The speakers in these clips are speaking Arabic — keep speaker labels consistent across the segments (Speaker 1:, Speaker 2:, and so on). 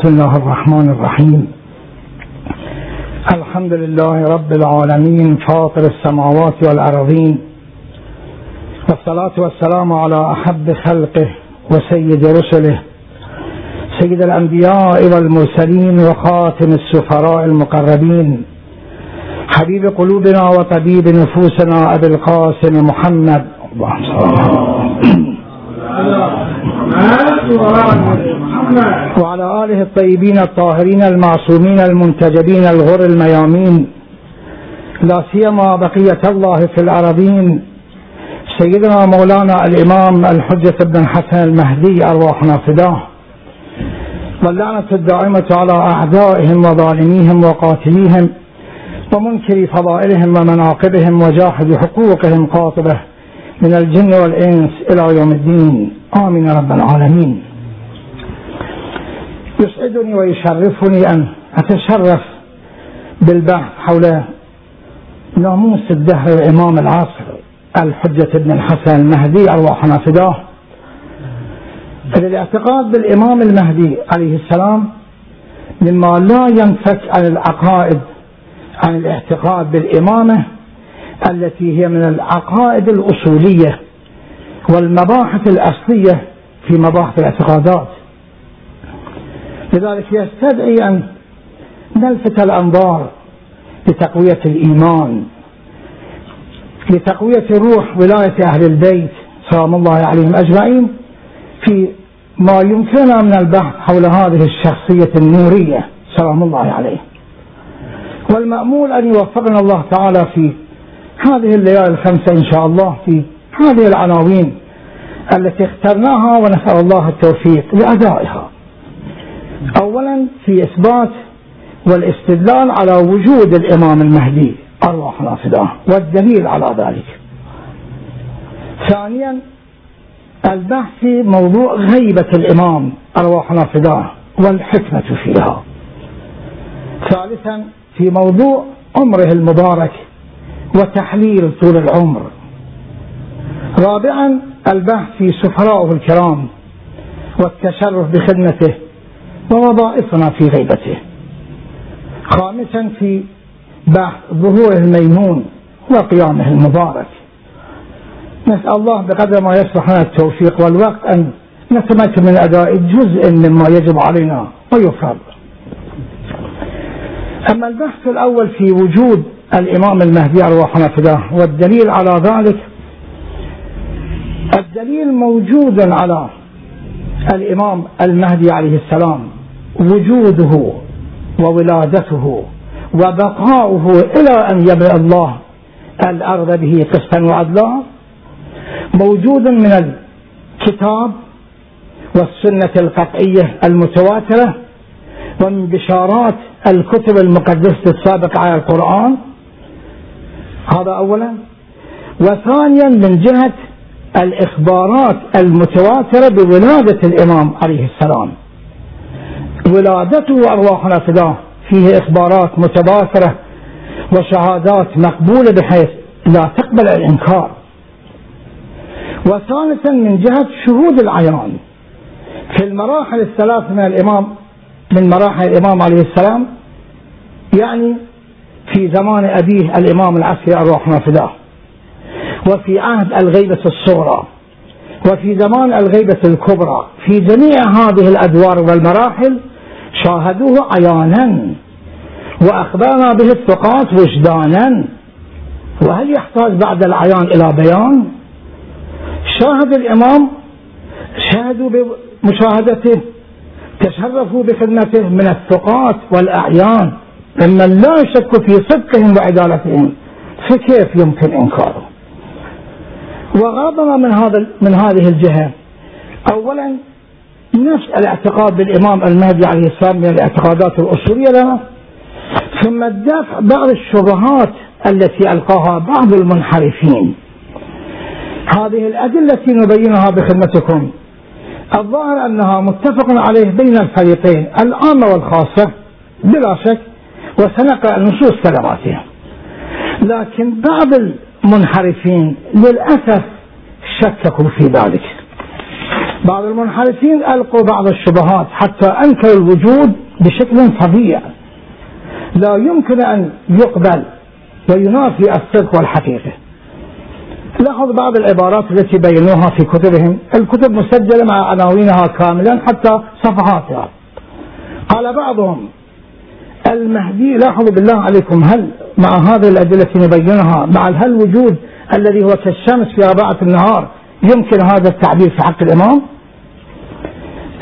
Speaker 1: بسم الله الرحمن الرحيم. الحمد لله رب العالمين فاطر السماوات والأرضين والصلاة والسلام على أحب خلقه وسيد رسله سيد الأنبياء والمرسلين وخاتم السفراء المقربين حبيب قلوبنا وطبيب نفوسنا أبي القاسم محمد. اللهم صل وعلى آله الطيبين الطاهرين المعصومين المنتجبين الغر الميامين. لا سيما بقية الله في الأراضين سيدنا مولانا الإمام الحجة بن حسن المهدي أرواحنا فداه واللعنة الدائمة على أعدائهم وظالميهم وقاتليهم ومنكر فضائلهم ومناقبهم وجاحد حقوقهم قاطبة من الجن والإنس إلى يوم الدين. آمين رب العالمين. يسعدني ويشرفني أن أتشرف بالبحث حول ناموس الدهر الإمام العصر الحجة بن الحسن المهدي أرواحنا فداه الاعتقاد بالإمام المهدي عليه السلام مما لا ينفك عن العقائد عن الاعتقاد بالإمامة التي هي من العقائد الأصولية والمباحث الأصلية في مباحث الاعتقادات. لذلك يستدعي أن نلفت الأنظار لتقوية الإيمان لتقوية روح ولاية أهل البيت سلام الله عليهم أجمعين في ما يمكننا من البحث حول هذه الشخصية النورية سلام الله عليه والمأمول أن يوفقنا الله تعالى في هذه الليالي الخمسة إن شاء الله في هذه العناوين التي اخترناها ونسأل الله التوفيق لأدائها. أولا في إثبات والاستدلال على وجود الإمام المهدي. أرواح نافذة والدليل على ذلك. ثانيا البحث في موضوع غيبة الإمام. أرواح نافذة والحكمة فيها. ثالثا في موضوع عمره المبارك وتحليل طول العمر. رابعا البحث في سفرائه الكرام والتشرف بخدمته. ووظائفنا في غيبته. خامسا في بحث ظهوره الميمون وقيامه المبارك. نسأل الله بقدر ما يصلح لنا التوفيق والوقت أن نتمكن من أداء جزء مما يجب علينا ويفرض. أما البحث الأول في وجود الإمام المهدي أرواحنا فداه والدليل على ذلك الدليل موجود على الإمام المهدي عليه السلام. وجوده وولادته وبقاؤه إلى أن يبرأ الله الأرض به قسطا وعدلا. موجود من الكتاب والسنة القطعية المتواترة ومن بشارات الكتب المقدسة السابقة على القرآن. هذا أولا. وثانيا من جهة الإخبارات المتواترة بولادة الإمام عليه السلام. ولادته أرواحنا فداه فيه إخبارات متواترة وشهادات مقبولة بحيث لا تقبل الإنكار. وثالثا من جهة شهود العيان. في المراحل الثلاث من الإمام من مراحل الإمام عليه السلام يعني في زمان أبيه الإمام العسكري أرواحنا فداه وفي عهد الغيبة الصغرى. وفي زمان الغيبة الكبرى. في جميع هذه الأدوار والمراحل شاهدوه عيانا وأخبرنا به الثقات وجدانا. وهل يحتاج بعد العيان إلى بيان شاهد الإمام شاهدوا بمشاهدته تشرفوا بخدمته من الثقات والأعيان. ممن لا يشك في صدقهم وعدالتهم فكيف يمكن إنكاره؟ وغاضنا من هذا من هذه الجهة. أولا نفس الاعتقاد بالإمام المهدي عليه السلام من الاعتقادات الأصولية لنا. ثم الدفع بعض الشبهات التي ألقاها بعض المنحرفين. هذه الأدلة التي نبينها بخدمتكم. الظاهر أنها متفق عليه بين الفريقين العامة والخاصة بلا شك وسنقرأ نصوص كلماتهم لكن بعض المنحرفين للأسف شككوا في ذلك. بعض المنحرفين ألقوا بعض الشبهات حتى أنكروا الوجود بشكل فظيع. لا يمكن أن يقبل وينافي الصدق والحقيقة. لاحظ بعض العبارات التي بينوها في كتبهم الكتب مسجلة مع عناوينها كاملا حتى صفحاتها. قال بعضهم المهدي لاحظوا بالله عليكم هل مع هذه الأدلة التي نبينها مع هل وجود الذي هو كالشمس في رباعة النهار يمكن هذا التعبير في حق الإمام؟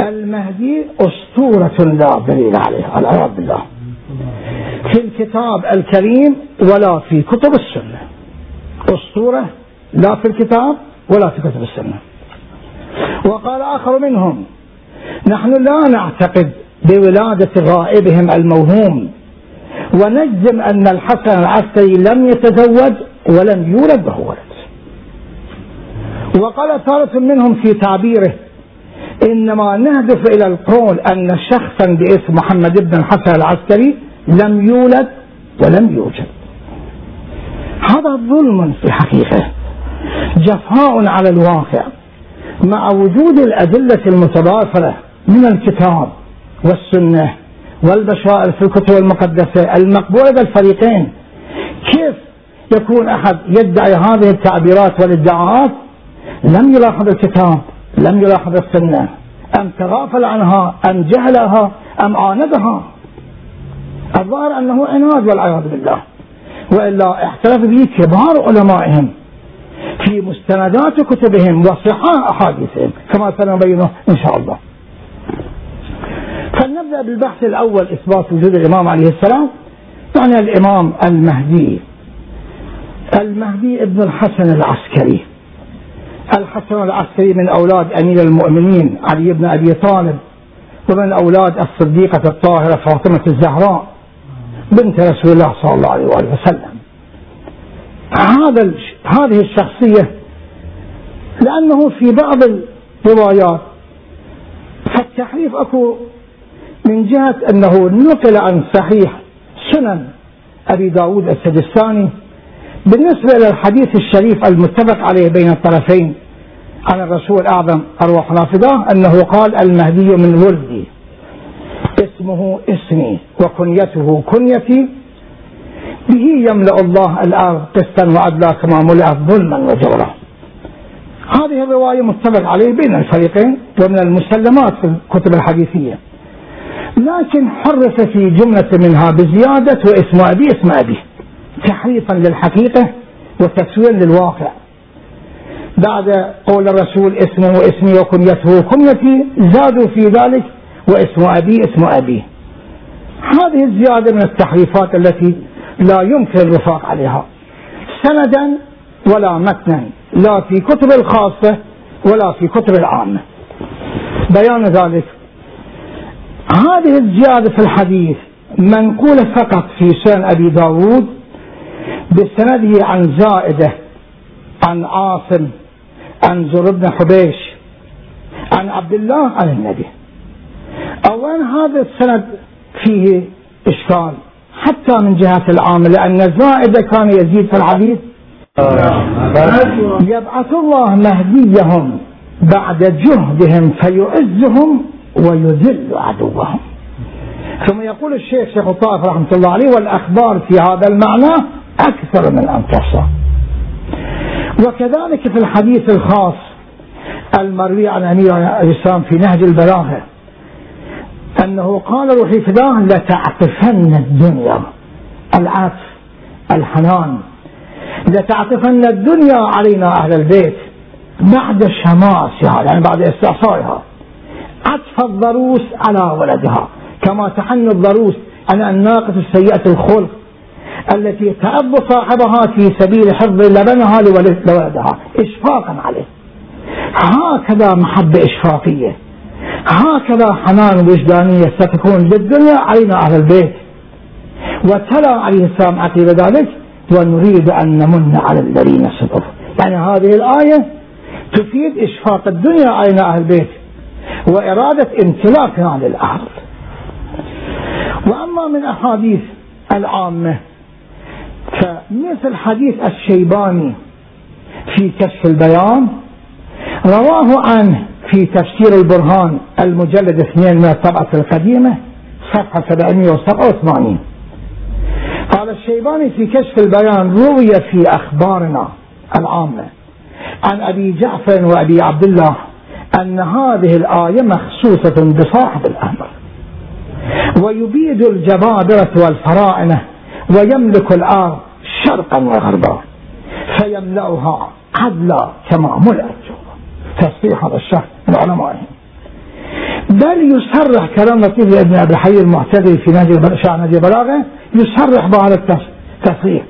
Speaker 1: المهدي أسطورة لا دليل عليها العياذ بالله. في الكتاب الكريم ولا في كتب السنة. أسطورة لا في الكتاب ولا في كتب السنة. وقال آخر منهم نحن لا نعتقد بولادة غائبهم الموهوم ونجزم أن الحسن العسكري لم يتزوج ولم يولد له ولد. وقال ثالث منهم في تعبيره إنما نهدف إلى القول أن شخصا باسم محمد بن الحسن العسكري لم يولد ولم يوجد. هذا ظلم في الحقيقة جفاء على الواقع مع وجود الأدلة المتضافرة من الكتاب والسنة والبشائر في الكتب المقدسة المقبولة بالفريقين. كيف يكون أحد يدعي هذه التعبيرات والادعاءات لم يلاحظ الكتاب لم يلاحظ السنة. أم تغافل عنها أم جهلها أم عاندها الظاهر أنه عناد والعياذ بالله. وإلا احترف به كبار علمائهم في مستندات كتبهم وصحاح أحاديثهم كما سنبينه إن شاء الله. فلنبدأ بالبحث الأول إثبات وجود الإمام عليه السلام. يعني الإمام المهدي. المهدي ابن الحسن العسكري. الحسن العسكري من أولاد أمير المؤمنين علي بن أبي طالب ومن أولاد الصديقة الطاهرة فاطمة الزهراء بنت رسول الله صلى الله عليه وآله وسلم. هذا هذه الشخصية لأنه في بعض الروايات فالتحريف أكو من جهة أنه نقل عن صحيح سنن أبي داود السجستاني بالنسبة إلى الحديث الشريف المتفق عليه بين الطرفين عن الرسول أعظم أرواح رافضة أنه قال المهدي من ولدي. اسمه اسمي وكنيته كنيتي. به يملأ الله الأرض قسطا وعدلا كما ملأت ظلما وجورا. هذه الرواية متفق عليه بين الفريقين ومن المسلمات في الكتب الحديثية. لكن حرف في جملة منها بزيادة واسم أبي اسم أبي تحريفا للحقيقة وتسويا للواقع. بعد قول الرسول اسمه اسمي وكنيته كنيتي زادوا في ذلك واسم أبي اسم أبي. هذه الزيادة من التحريفات التي لا يمكن الوفاق عليها. سندا ولا متنا لا في كتب الخاصة ولا في كتب العامة. بيان ذلك. هذه الزيادة في الحديث منقولة فقط في سنن أبي داود بسنده عن زائدة عن عاصم عن زر بن حبيش عن عبد الله عن النبي. أولا هذا السند فيه إشكال حتى من جهة العامل لأن زائدة كان يزيد في الحديث. يبعث الله مهديهم بعد جهدهم فيعزهم ويذل عدوهم. ثم يقول الشيخ شيخ الطائف رحمة الله عليه والأخبار في هذا المعنى أكثر من أن تحصى. وكذلك في الحديث الخاص المروي عن أمير الإسلام في نهج البلاغة أنه قال روحي فداه لتعطفن الدنيا. العطف الحنان. لتعطفن الدنيا علينا أهل البيت بعد شماسها يعني بعد استعصائها عطف الضروس على ولدها كما تحن الضروس على الناقة السيئة الخلق التي تأب صاحبها في سبيل حفظ لبنها لولدها. إشفاقا عليه. هكذا محبة إشفاقية. هكذا حنان وجدانية ستكون للدنيا علينا أهل البيت. وتلا عليه السلام عقيب ذلك ونريد أن نمن على الذين صدقوا يعني هذه الآية تفيد إشفاق الدنيا علينا أهل البيت وإرادة امتلاكنا للأرض. وأما من أحاديث العامة فمثل حديث الشيباني في كشف البيان رواه عنه في تفسير البرهان المجلد اثنين من الطبعة القديمة صفحة 787 قال الشيباني في كشف البيان روي في أخبارنا العامة عن أبي جعفر وأبي عبد الله أن هذه الآية مخصوصة بصاحب الأمر. ويبيد الجبابرة والفرائنة ويملك الأرض شرقا وغربا فيملأها عدلا كما ملأت تصريح هذا الشخص من علمائهم. بل يصرح كلام لطيف ابن أبي حي المعتدي في نهج شعر نهج البلاغة يصرح بهذا التصريح.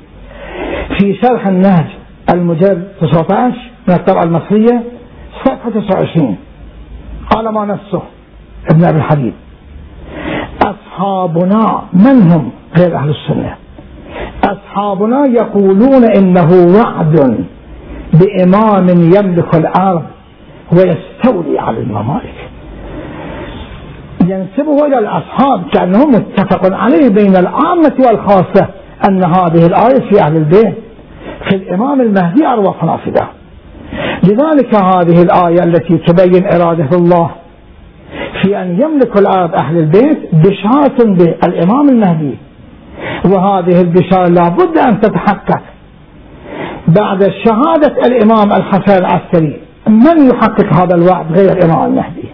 Speaker 1: في شرح النهج المجلد 19 من الطبعه المصرية صفحة 29 قال ما نفسه ابن أبي الحديد أصحابنا من هم غير أهل السنة؟ أصحابنا يقولون إنه وعد بإمام يملك الأرض ويستولي على الممالك. ينسبه إلى الأصحاب كأنه متفق عليه بين العامة والخاصة أن هذه الآية في أهل البيت في الإمام المهدي أرواح نافذة لذلك هذه الآية التي تبين إرادة الله في أن يملك الأرض أهل البيت بشارة بالإمام المهدي. وهذه البشارة لابد أن تتحقق. بعد شهادة الإمام الحسن العسكري من يحقق هذا الوعد غير الإمام المهدي؟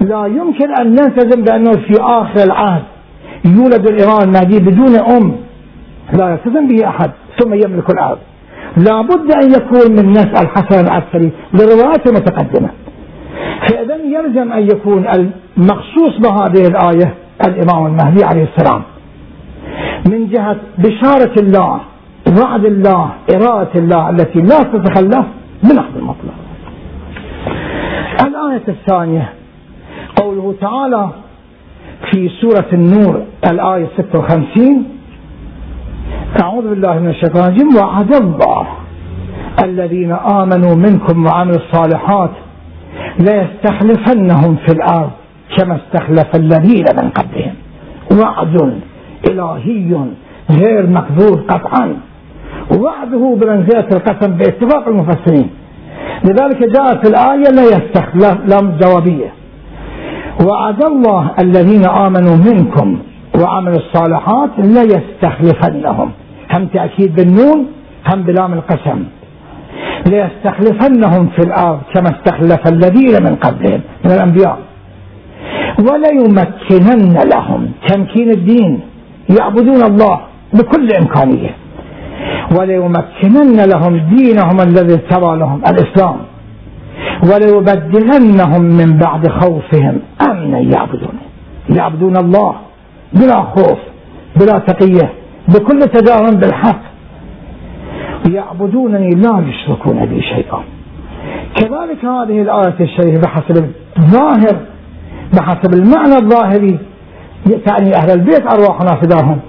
Speaker 1: لا يمكن أن نلتزم بأنه في آخر العهد يولد الإمام المهدي بدون أم. لا يلتزم به أحد ثم يملك الأرض. لا بد أن يكون من نسأل الحسن العسكري لرواية متقدمة. فإذا يلزم أن يكون المخصوص بهذه الآية الإمام المهدي عليه السلام. من جهة بشارة الله وعد الله إرادة الله التي لا تتخلف بلحظ المطلق الآية الثانية قوله تعالى في سورة النور الآية 56 أعوذ بالله من الشيطان الرجيم وعد الله الذين آمنوا منكم وعملوا الصالحات ليستخلفنهم في الأرض كما استخلف الذين من قبلهم. وعد إلهي غير مكذوب قطعا. وعده بمنزلة القسم باتفاق المفسرين. لذلك جاءت الآية لا يستخلف لم جوابية. وعد الله الذين آمنوا منكم وعملوا الصالحات لا يستخلفنهم. هم تأكيد بالنون هم بلام القسم. ليستخلفنهم في الأرض كما استخلف الذين من قبلهم من الأنبياء. وليمكنن لهم تمكين الدين. يعبدون الله بكل إمكانية. وليمكنن لهم دينهم الذي ارتضى لهم الإسلام. وليبدلنهم من بعد خوفهم. أمنا يعبدون. يعبدون الله بلا خوف بلا تقية بكل تداهم بالحق. يعبدونني لا يشركون بي شيئا. كذلك هذه الآية الشريفة بحسب الظاهر بحسب المعنى الظاهري تعني أهل البيت أرواحنا فداهم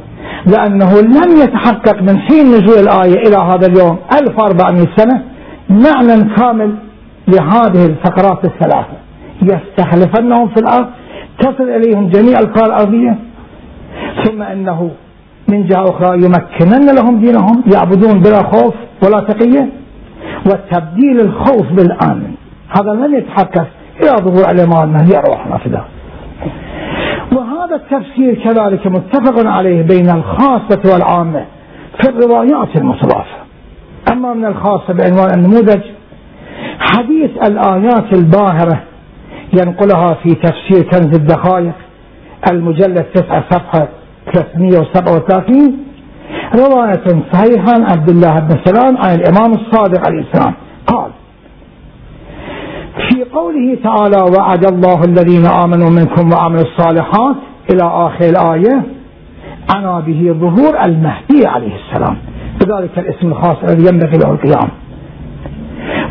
Speaker 1: لأنه لم يتحقق من حين نزول الآية إلى هذا اليوم 1400 سنة معنى كامل لهذه الفقرات الثلاثة. يستخلفنهم في الأرض تصل إليهم جميع القرى الأرضية. ثم أنه من جهة أخرى يمكنن لهم دينهم يعبدون بلا خوف ولا تقية. وتبديل الخوف بالآمن. هذا لن يتحقق إلى ظهور الإمام المهدي أرواحنا فداه وهذا التفسير كذلك متفق عليه بين الخاصة والعامة في الروايات المتضافة. أما من الخاصة بعنوان النموذج حديث الآيات الباهرة ينقلها في تفسير كنز الدقائق المجلد 9 صفحة 337 رواية صحيحة عن عبد الله بن سلام عن الإمام الصادق عليه السلام. قال في قوله تعالى وعد الله الذين آمنوا منكم وعملوا الصالحات إلى آخر الآية. عنا به ظهور المهدي عليه السلام. بذلك الاسم الخاص الذي ينبغي له القيام.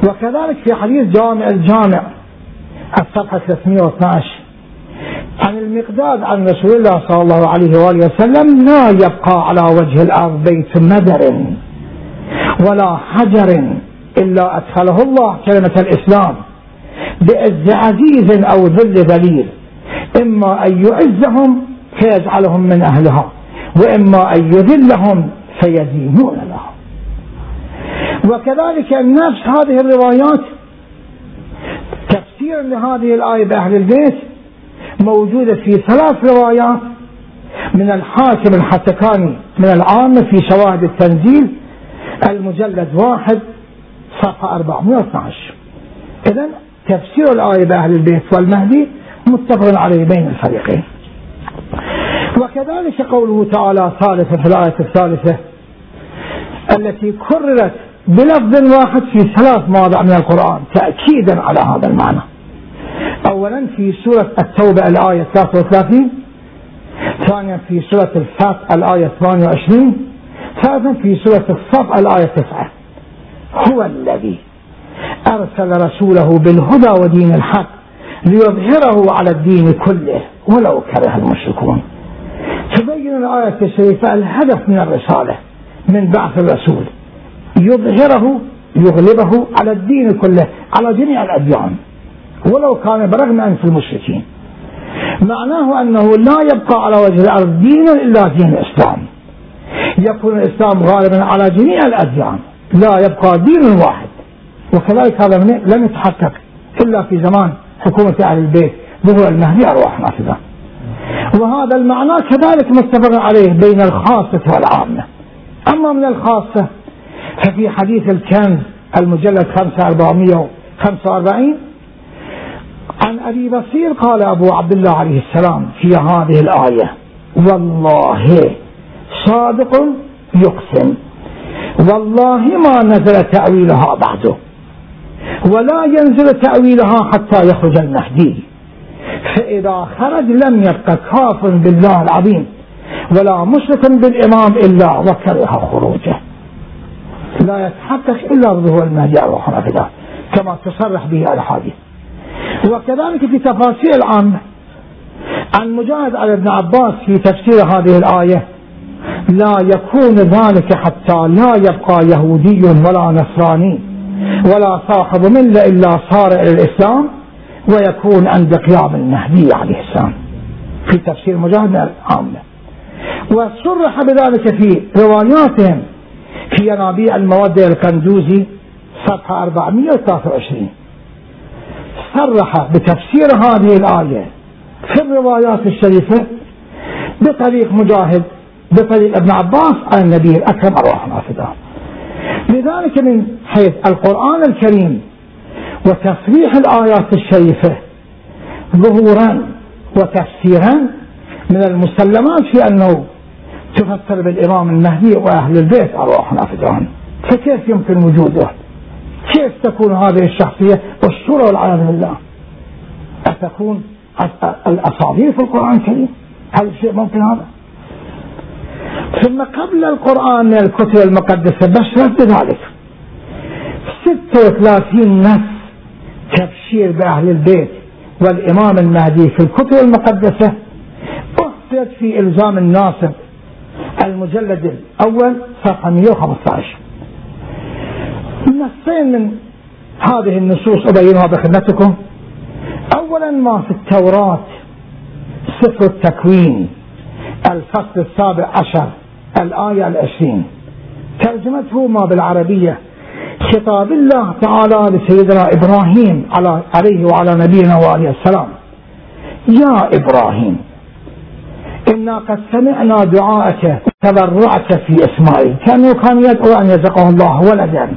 Speaker 1: وكذلك في حديث جامع الجامع الصفحة 312 عن المقداد عن رسول الله صلى الله عليه وآله وسلم لا يبقى على وجه الأرض بيت مدر ولا حجر إلا أدخله الله. كلمة الإسلام. بعز عزيز أو ذل ذليل. إما أن يعزهم فيجعلهم من أهلها وإما أن يذلهم فيدينون لهم. وكذلك نفس هذه الروايات تفسيرا لهذه الآية بأهل البيت موجودة في ثلاث روايات من الحاكم الحتكاني من العامة في شواهد التنزيل المجلد واحد صفحة 412 إذا تفسير الآية بأهل البيت والمهدي متفق عليه بين الفريقين وكذلك قوله تعالى ثالثا في الآية الثالثة التي كررت بلفظ واحد في ثلاث مواضع من القرآن تأكيدا على هذا المعنى. أولا في سورة التوبة الآية 33 ثانيا في سورة الفتح الآية 28 ثالثا في سورة الصف الآية 9 هو الذي أرسل رسوله بالهدى ودين الحق ليظهره على الدين كله ولو كره المشركون. تبين الآية الشريفة الهدف من الرسالة من بعث الرسول. يظهره يغلبه على الدين كله على جميع الأديان ولو كان برغم أنف المشركين. معناه أنه لا يبقى على وجه الأرض دين إلا دين الإسلام. يكون الإسلام غالبا على جميع الأديان لا يبقى دين واحد. وكذلك هذا لم يتحقق إلا في زمان حكومة أهل البيت ظهور المهدي أرواح نافذة. وهذا المعنى كذلك متفق عليه بين الخاصة والعامة. أما من الخاصة ففي حديث الكنز المجلد 5445 عن أبي بصير قال أبو عبد الله عليه السلام في هذه الآية والله صادق يقسم. والله ما نزل تأويلها بعده. ولا ينزل تأويلها حتى يخرج المهدي. فإذا خرج لم يبقى كافر بالله العظيم ولا مشرك بالإمام إلا وكره خروجه. لا يتحقق إلا بظهور المهدي أرواحنا في كما تصرح به الحديث وكذلك في تفاسير العامة عن مجاهد على ابن عباس في تفسير هذه الآية لا يكون ذلك حتى لا يبقى يهودي ولا نصراني. ولا صاحب ملة إلا صار إلى الإسلام ويكون عند قيام المهدي عليه السلام. في تفسير مجاهد العامة وصرح بذلك في رواياتهم في ينابيع المودة القندوزي صفحة 423 صرح بتفسير هذه الآية في الروايات الشريفة بطريق مجاهد بطريق ابن عباس عن النبي الأكرم أرواح نافذة لذلك من حيث القرآن الكريم وتصريح الآيات الشريفة ظهورا وتفسيرا من المسلمات في أنه تفسر بالإمام المهدي وأهل البيت أرواح نافذة. فكيف يمكن وجوده كيف تكون هذه الشخصية والصورة والعياذ بالله؟ أتكون الأساطير في القرآن الكريم؟ هل شيء ممكن هذا؟ ثم قبل القرآن من الكتب المقدسة بشرت بذلك. 36 نص تبشير بأهل البيت والإمام المهدي في الكتب المقدسة. أحصيت في إلزام الناصب المجلد الأول صفحة 115 نصين من هذه النصوص أبينها بخدمتكم. أولا ما في التوراة سفر التكوين. الفصل السابع عشر الآية العشرين. ترجمته ما بالعربية. خطاب الله تعالى لسيدنا إبراهيم على عليه وعلى نبينا وعليه السلام. يا إبراهيم إنا قد سمعنا دعاءك تضرعك في إسماعيل. كانه كان يدعو أن يزقه الله ولدا.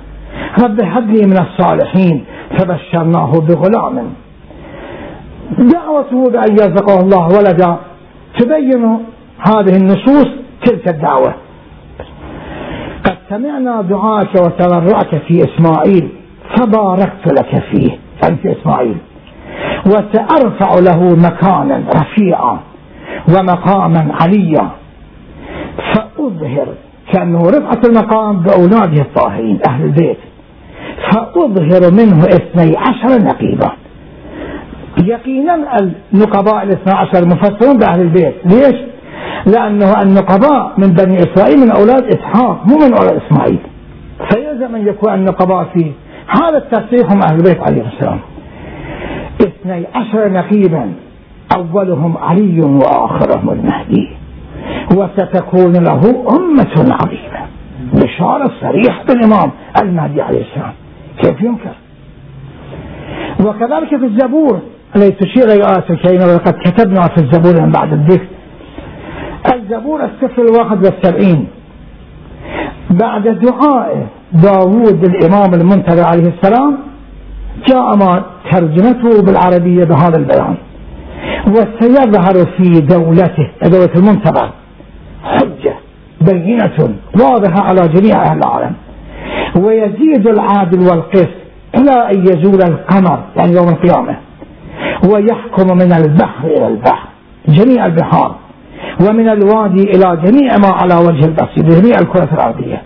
Speaker 1: رب هب لي من الصالحين فبشرناه بغلام. دعوته بأن يرزقه الله ولدا. تبين هذه النصوص تلك الدعوة. قد سمعنا دعاءك وتضرعك في إسماعيل فباركت لك فيه في إسماعيل وسأرفع له مكانا رفيعا ومقاما عليا. فأظهر كأنه رفعة المقام بأولاده الطاهرين أهل البيت. فأظهر منه اثني عشر نقيبا. يقينا النقباء الاثنى عشر مفسرون بأهل البيت. ليش؟ لأنه النقباء من بني إسرائيل من أولاد إسحاق مو من أولاد إسماعيل. فيلزم أن يكون النقباء في هذا التصريح هم أهل البيت عليه السلام. اثني عشر نقيبا أولهم علي وآخرهم المهدي. وستكون له أمة عظيمة. بشارة صريحة بالإمام المهدي عليه السلام. كيف ينكر؟ وكذلك في الزبور التي تشير إلى آية الكريمة ولقد كتبنا في الزبور من بعد الذكر. الزبور السفر الواحد والسبعين. بعد دعاء داوود الإمام المنتظر عليه السلام جاء ما ترجمته بالعربية بهذا البيان. وسيظهر في دولته دولة المنتظر حجة بينة واضحة على جميع أهل العالم. ويزيد العادل والقسط إلى أن يزول القمر يعني يوم القيامة ويحكم من البحر إلى البحر جميع البحار. ومن الوادي إلى جميع ما على وجه البصير جميع الكرة الأرضية.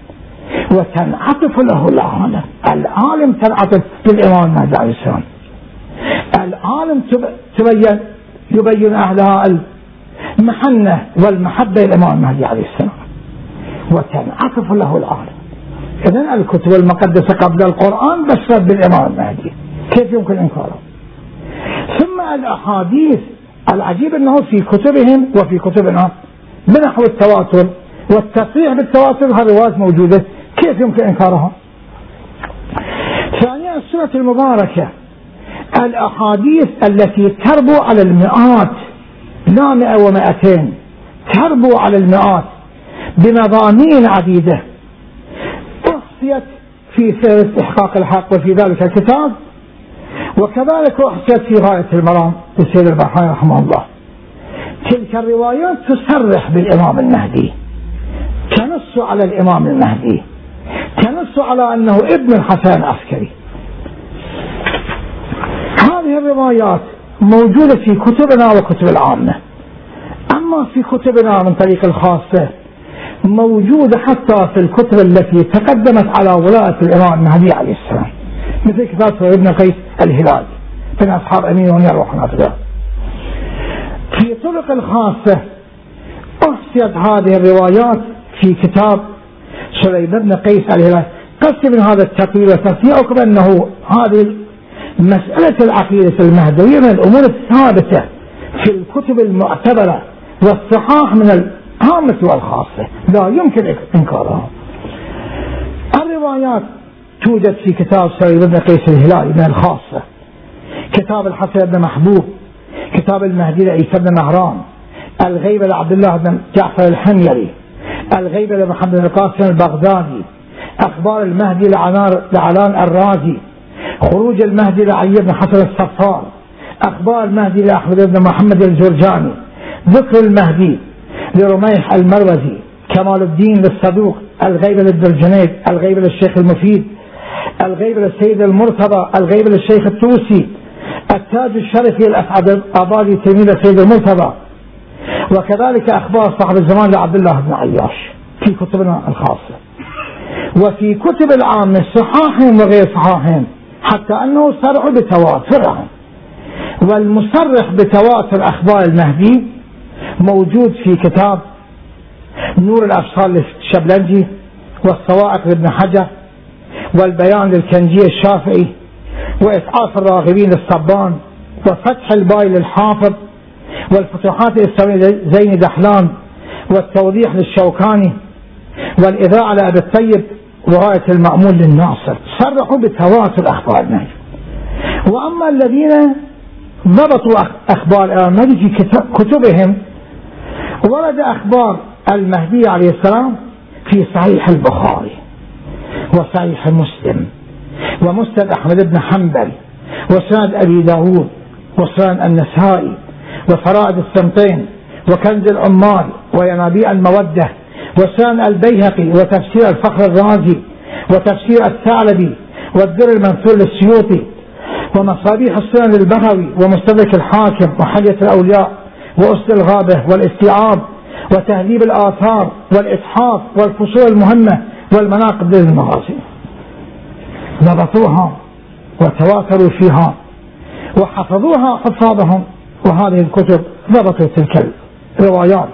Speaker 1: وتنعطف له العالم العالم تنعطف للإمام المهدي عليه السلام العالم تبين يبين أهلها المحنة والمحبة للإمام المهدي عليه السلام وتنعطف له العالم إذا الكتب المقدسة قبل القرآن بشرت بالإمام المهدي كيف يمكن إنكاره؟ ثم الأحاديث العجيب أنه في كتبهم وفي كتبنا بنحو التواتر والتصريح بالتواتر الروايات موجودة كيف يمكن إنكارها؟ ثانيا السنة المباركة الأحاديث التي تربو على المئات لا مئة ومئتين تربو على المئات بمضامين عديدة أحصيت في سير استحقاق الحق وفي ذلك الكتاب وكذلك أحصيت في غاية المرام للسيد البحرين رحمه الله. تلك الروايات تصرح بالإمام المهدي. تنص على الإمام المهدي. تنص على أنه ابن الحسن العسكري. هذه الروايات موجودة في كتبنا وكتب العامة. أما في كتبنا من طريق الخاصة موجودة حتى في الكتب التي تقدمت على ولاءة الإمام المهدي عليه السلام. مثل كتاب ابن قيس الهلالي من أصحاب أمين يروح نافذة في طرق الخاصة أحصيت هذه الروايات في كتاب سليمان بن قيس الهلالي قصد من هذا التقرير وتصنيعكم أنه هذه مسألة العقيدة المهدوية من الأمور الثابتة في الكتب المعتبرة والصحاح من العامة والخاصة. لا يمكن إنكارها. الروايات توجد في كتاب سعيد بن قيس الهلالي من الخاصة. كتاب الحسن بن محبوب كتاب المهدي لعيسى بن مهران الغيبة لعبد الله بن جعفر الحميري الغيبة لمحمد القاسم البغدادي أخبار المهدي لعلان الرازي خروج المهدي لعلي بن حسن الصفار أخبار المهدي لأحمد بن محمد الجرجاني ذكر المهدي لرميح المروزي كمال الدين للصدوق الغيبة للدرجنيد الغيبة للشيخ المفيد الغيبة للسيد المرتضى الغيبة للشيخ التوسي التاج الشرفي الأسعد أبادي تلميذ السيد المرتضى. وكذلك أخبار صاحب الزمان لعبد الله بن عياش في كتبنا الخاصة. وفي كتب العامة صحاحهم وغير صحاحهم حتى أنه صرح بتواترهم. والمصرح بتواتر أخبار المهدي موجود في كتاب نور الأبصار للشبلنجي والصواعق لابن حجر والبيان للكنجي الشافعي وإسعاف الراغبين للصبان وفتح الباي للحافظ والفتوحات الإسلامية زين دحلان والتوضيح للشوكاني والإذاعة لأبي الطيب وغاية المأمول للناصر. صرحوا بتواتر أخبار النهي وأما الذين ضبطوا أخبار المهدي في كتبهم ورد أخبار المهدي عليه السلام في صحيح البخاري. وصحيح مسلم ومسند أحمد بن حنبل وسند أبي داود وسند النسائي وفرائد السمطين وكنز العمال وينابيع المودة وسند البيهقي وتفسير الفخر الرازي وتفسير الثعلبي والدر المنثور للسيوطي ومصابيح السنن البغوي ومستدرك الحاكم وحلية الأولياء وأسد الغابة والاستيعاب وتهذيب الآثار والإتحاف والفصول المهمة والمناقب للمغازي ضبطوها وتواتروا فيها وحفظوها حفاظهم وهذه الكتب ضبطوا تلك الروايات.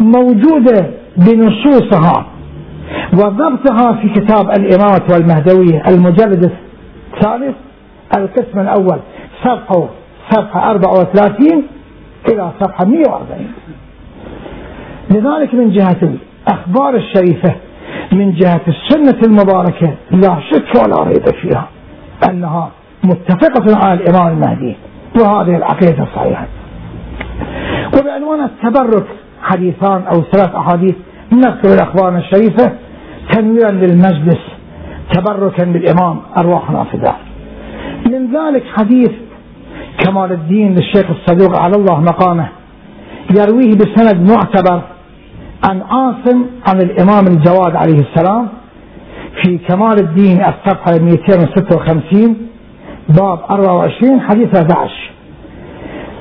Speaker 1: موجودة بنصوصها وضبطها في كتاب الإمامة والمهدوية المجلد الثالث القسم الأول صفحة صفحة 34 إلى صفحة 140 لذلك من جهة الأخبار الشريفة من جهة السنة المباركة لا شك ولا ريب فيها أنها متفقة على الإمام المهدي وهذه العقيدة الصحيحة وبعنوان التبرك حديثان أو ثلاث أحاديث نذكر الأخبار الشريفة تنويرا للمجلس تبركا بالإمام أرواح نافذة. من ذلك حديث كمال الدين للشيخ الصدوق على الله مقامه يرويه بسند معتبر عن عاصم عن الإمام الجواد عليه السلام في كمال الدين الصفحة 256 باب 24 حديث 11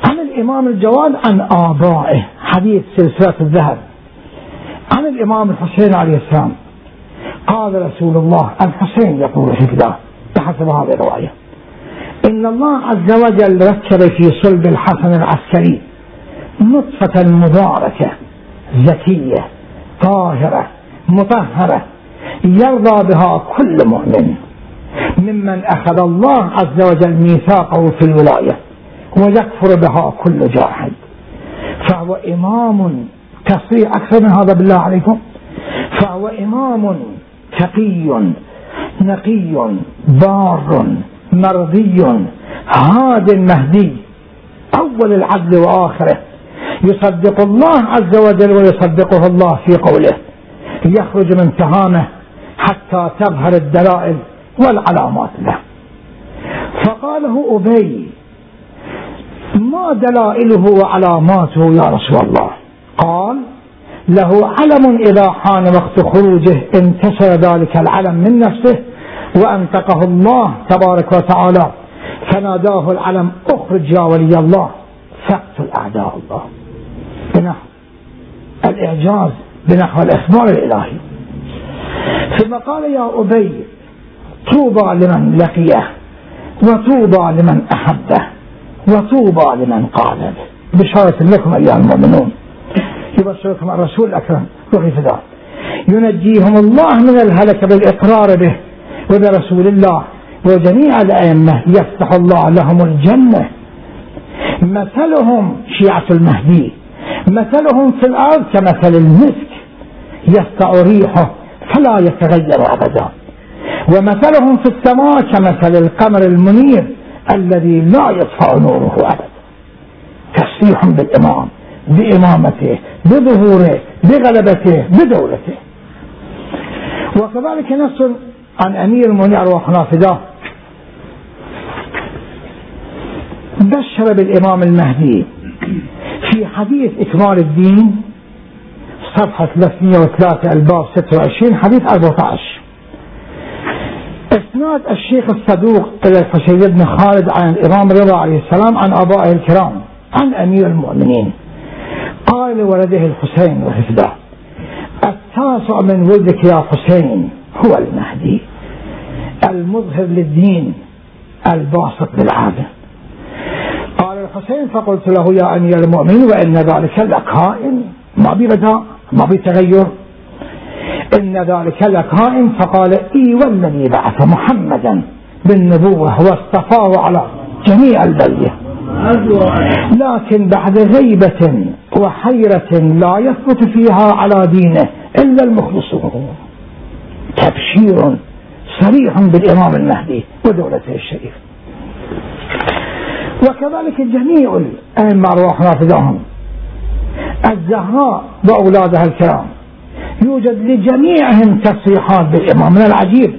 Speaker 1: عن الإمام الجواد عن آبائه حديث سلسلة الذهب. عن الإمام الحسين عليه السلام قال رسول الله الحسين يقول في كتاب بحسب هذه الرواية إن الله عز وجل ركب في صلب الحسن العسكري نطفة مباركة. زكية طاهرة مطهرة يرضى بها كل مؤمن ممن أخذ الله عز وجل ميثاقه في الولاية ويكفر بها كل جاحد. فهو إمام تصريح أكثر من هذا بالله عليكم. فهو إمام تقي نقي بار مرضي هاد مهدي أول العدل وآخره. يصدق الله عز وجل ويصدقه الله في قوله. يخرج من تهامه حتى تظهر الدلائل والعلامات له. فقاله أبي ما دلائله وعلاماته يا رسول الله؟ قال له علم إذا حان وقت خروجه انتشر ذلك العلم من نفسه وأنطقه الله تبارك وتعالى. فناداه العلم اخرج يا ولي الله. فاقتل أعداء الله. بنحو الإعجاز بنحو الإخبار الإلهي. ثم قال يا أبي طوبى لمن لقيه وطوبى لمن أحبه وطوبى لمن قال به بشارة لكم أيها المؤمنون. يبشركم الرسول الأكرم روحي فداء ينجيهم الله من الهلك بالإقرار به وبرسول الله. وجميع الأئمة يفتح الله لهم الجنة. مثلهم شيعة المهدي. مثلهم في الأرض كمثل المسك يسطع ريحه فلا يتغير أبدا. ومثلهم في السماء كمثل القمر المنير الذي لا يطفأ نوره أبدا. تصريح بالإمام بإمامته بظهوره بغلبته بدولته. وكذلك نص عن أمير المؤمنين أرواح نافذة. بشر بالإمام المهدي. في حديث إكمال الدين صفحة 303 ألباب 26 حديث 14 إسناد الشيخ الصدوق إلى الحسين بن خالد عن الإمام رضا عليه السلام عن أبائه الكرام عن أمير المؤمنين. قال لولده الحسين وحفظه التاسع من ولدك يا حسين هو المهدي المظهر للدين الباسط للعادة. الحسين فقلت له يا أمير المؤمنين وإن ذلك لكائن. ما ببداء ما بتغير إن ذلك لكائن فقال إي والذي بعث محمدا بالنبوة واصطفاه على جميع البرية لكن بعد غيبة وحيرة لا يثبت فيها على دينه إلا المخلصون. تبشير صريح بالإمام المهدي ودولته الشريفة وكذلك جميع الأئمة أرواح نافذهم الزهراء وأولادها الكرام. يوجد لجميعهم تصريحات بالإمام. من العجيب.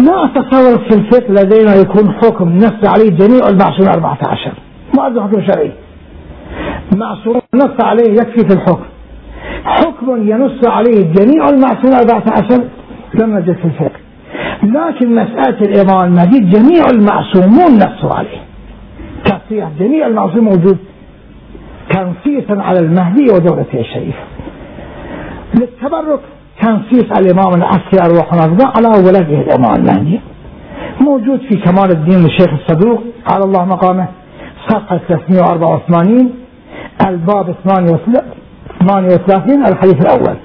Speaker 1: لا أتصور في الفقه لدينا يكون حكم نص عليه جميع المعصومين 14 ما عنده حكم شرعي. معصوم نص عليه يكفي في الحكم. حكم ينص عليه جميع المعصومين 14 لم نجد في الفقه. لكن مسألة الإمام المهدي جميع المعصومون نصوا عليه. تصريح جميع المعصومين موجود. تنصيصا على المهدي ودولته الشريفة للتبرك تنصيص الإمام العسكري أرواح على ولده الإمام المهدي موجود في كمال الدين للشيخ الصدوق على الله مقامه. صفحة 384 الباب 38 الحديث الأول.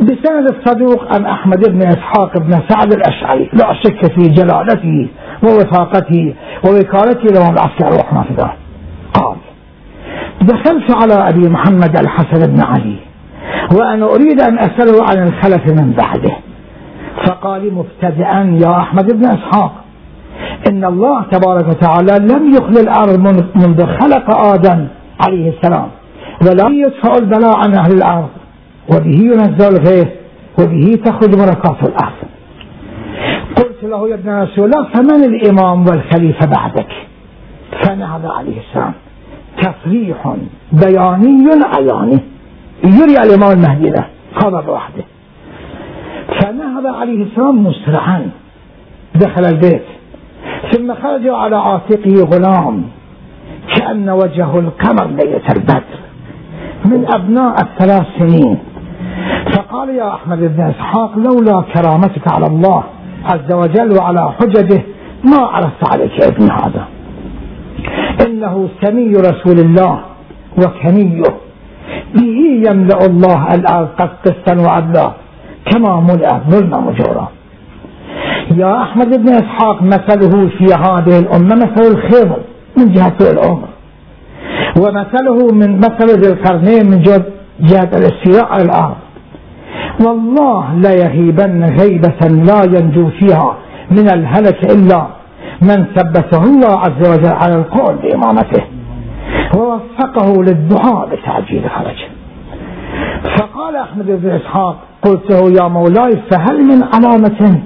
Speaker 1: بسند الصدوق عن أحمد بن إسحاق بن سعد الأشعري لا شك في جلالته ووثاقته ووكالته لهم العسكري أرواح نافذة قال دخلت على أبي محمد الحسن بن علي وأنا أريد أن أسأله عن الخلف من بعده. فقال مبتدئا يا أحمد بن إسحاق إن الله تبارك وتعالى لم يخل الأرض منذ خلق آدم عليه السلام ولا يدفع البلاء عن أهل الأرض وبه ينزل الغيث وبه تخرج بركات الأرض. قلت له يا ابن رسول الله فمن الإمام والخليفة بعدك؟ فنهض عليه السلام. تصريح بياني عياني يري الإمام المهدي له خبر وحده فنهض عليه السلام مسرعا. دخل البيت. ثم خرج على عاتقه غلام. كأن وجهه القمر ليلة البدر. من أبناء الثلاث سنين. فقال يا أحمد بن إسحاق لولا كرامتك على الله عز وجل وعلى حججه ما عرفت عليك ابن هذا إنه سمي رسول الله وكنيه به يملأ الله الأرض قسطا وعدلا. كما ملأ ظلما وجورا يا أحمد بن إسحاق مثله في هذه الأمة مثل الخضر من جهة العمر ومثله من مثل ذي القرنين من جهة الاستيلاء على الأرض والله لا يهيبن غيبة لا ينجو فيها من الهلك إلا من ثبته الله عز وجل على القول بإمامته. ووفقه للدعاء بتعجيل خرجه فقال أحمد بن إسحاق قلت له يا مولاي فهل من علامة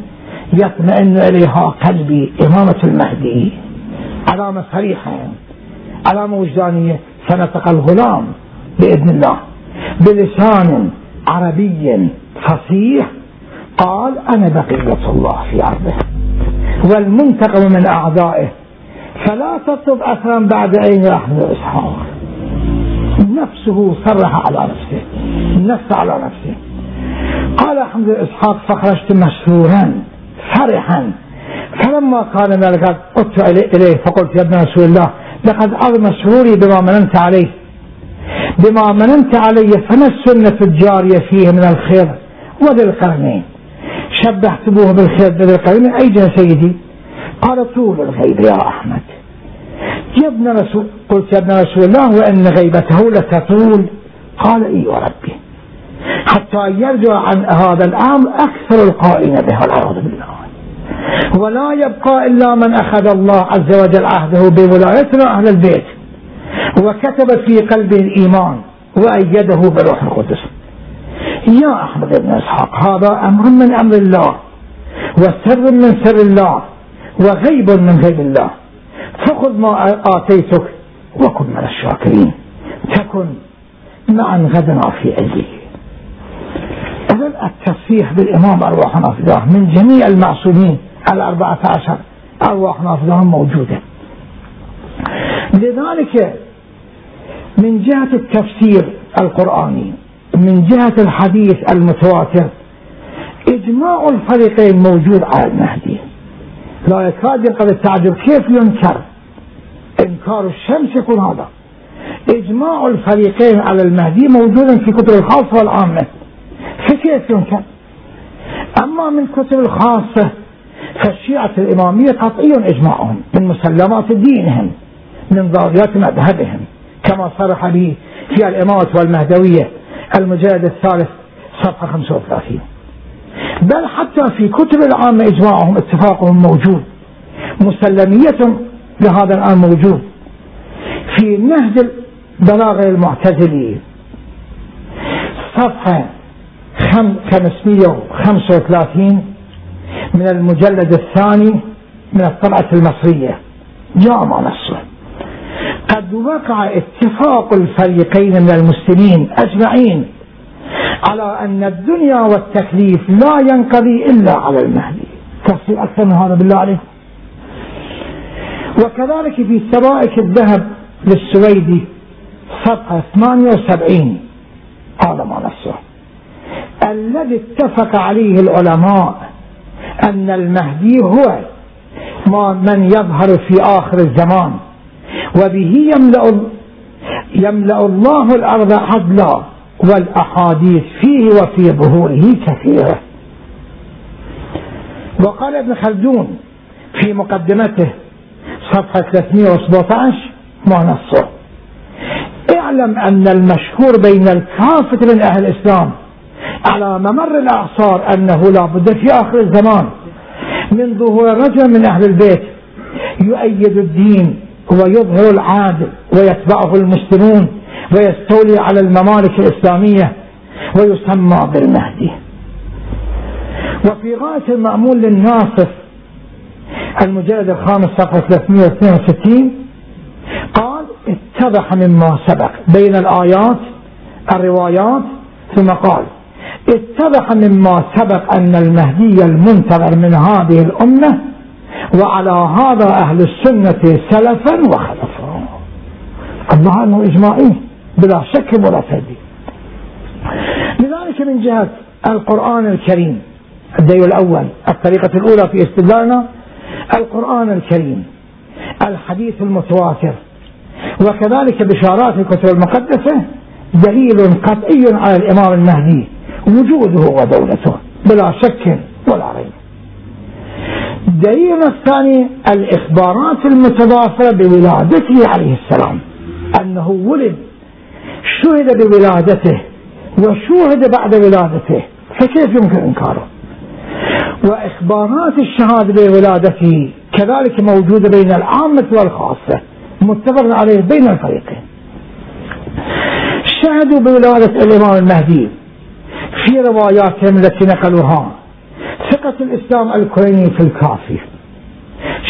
Speaker 1: يطمئن إليها قلبي إمامة المهدي؟ علامة صريحة علامة وجدانية فنطق الغلام بإذن الله. بلسان عربي فصيح قال أنا بقية الله في أرضه. والمنتقم من أعدائه فلا تطلب أثرا بعد أين أحمد إسحاق. نفسه صرح على نفسه. نفس على نفسه. قال أحمد إسحاق فخرجت مسرورا فرحا. فلما كان ذلك قلت إليه فقلت يا ابن رسول الله لقد عظم سروري بما مننت عليه. بما مننت علي فما السنة الجارية فيه من الخير وذي القرنين؟ شبهتموه بالخير ذي القرنين؟ أي سيدي؟ قال طول الغيب يا أحمد. يا ابن رسول قلت يا ابن رسول الله وإن غيبته لتطول. قال إي وربي. حتى يرجع عن هذا الأمر أكثر القائين به والعياذ بالله. ولا يبقى إلا من أخذ الله عز وجل عهده بولايتنا أهل البيت. وكتب في قلبه الإيمان وأيده بروح القدس. يا أحمد بن إسحاق هذا أمر من أمر الله وسر من سر الله وغيب من غيب الله. فخذ ما آتيتك وكن من الشاكرين. تكن معا غدنا في عليه إذن التصفيح بالإمام أرواح نافذة من جميع المعصومين الأربعة عشر أرواح نافذة موجودة. لذلك من جهة التفسير القرآني من جهة الحديث المتواتر إجماع الفريقين موجود على المهدي. لا يكاد ينقذ التعجب. كيف ينكر؟ إنكار الشمس يكون هذا. إجماع الفريقين على المهدي موجود في كتب الخاصة والعامة. فكيف ينكر؟ أما من كتب الخاصة فالشيعة الإمامية قطعي إجماعهم من مسلمات دينهم. من ضروريات مذهبهم كما صرح به في الإمامة والمهدوية المجلد الثالث صفحة 35 بل حتى في كتب العامة إجماعهم اتفاقهم موجود مسلمية لهذا الآن موجود. في نهج البلاغة المعتزلي صفحة 535 من المجلد الثاني من الطبعة المصرية. جاء ما نصه. قد وقع اتفاق الفريقين من المسلمين أجمعين على أن الدنيا والتكليف لا ينقضي إلا على المهدي. تفصيل أكثر من هذا بالله عليكم وكذلك في سرائك الذهب للسويدي صفحة 78 هذا ما نصه الذي اتفق عليه العلماء أن المهدي هو ما من يظهر في آخر الزمان. وبه يملأ يملأ الله الأرض عدلا والأحاديث فيه وفي ظهوره كثيرة. وقال ابن خلدون في مقدمته صفحة 317 ما نصه اعلم أن المشهور بين الكافة من أهل الإسلام على ممر الأعصار أنه لا بد في آخر الزمان من ظهور رجل من أهل البيت يؤيد الدين ويظهر العادل ويتبعه المسلمون ويستولي على الممالك الإسلامية ويسمى بالمهدي. وفي غاية المأمول للناصف المجلد الخامس صفحة 362 قال اتضح مما سبق بين الآيات الروايات ثم قال اتضح مما سبق أن المهدي المنتظر من هذه الأمة وعلى هذا أهل السنة سلفا وخلفا. الظاهر أنه إجماعي بلا شك ولا ترديد لذلك من جهة القرآن الكريم الدليل الأول الطريقة الأولى في استدلالنا القرآن الكريم الحديث المتواتر. وكذلك بشارات الكتب المقدسة دليل قطعي على الإمام المهدي وجوده ودولته بلا شك ولا ريب. الدليل الثاني الإخبارات المتضافرة بولادته عليه السلام. أنه ولد شهد بولادته وشوهد بعد ولادته. فكيف يمكن إنكاره؟ وإخبارات الشهادة بولادته كذلك موجودة بين العامة والخاصة متفق عليه بين الفريقين. شهدوا بولادة الإمام المهدي في رواياتهم التي نقلوها. ثقة الإسلام الكويني في الكافي.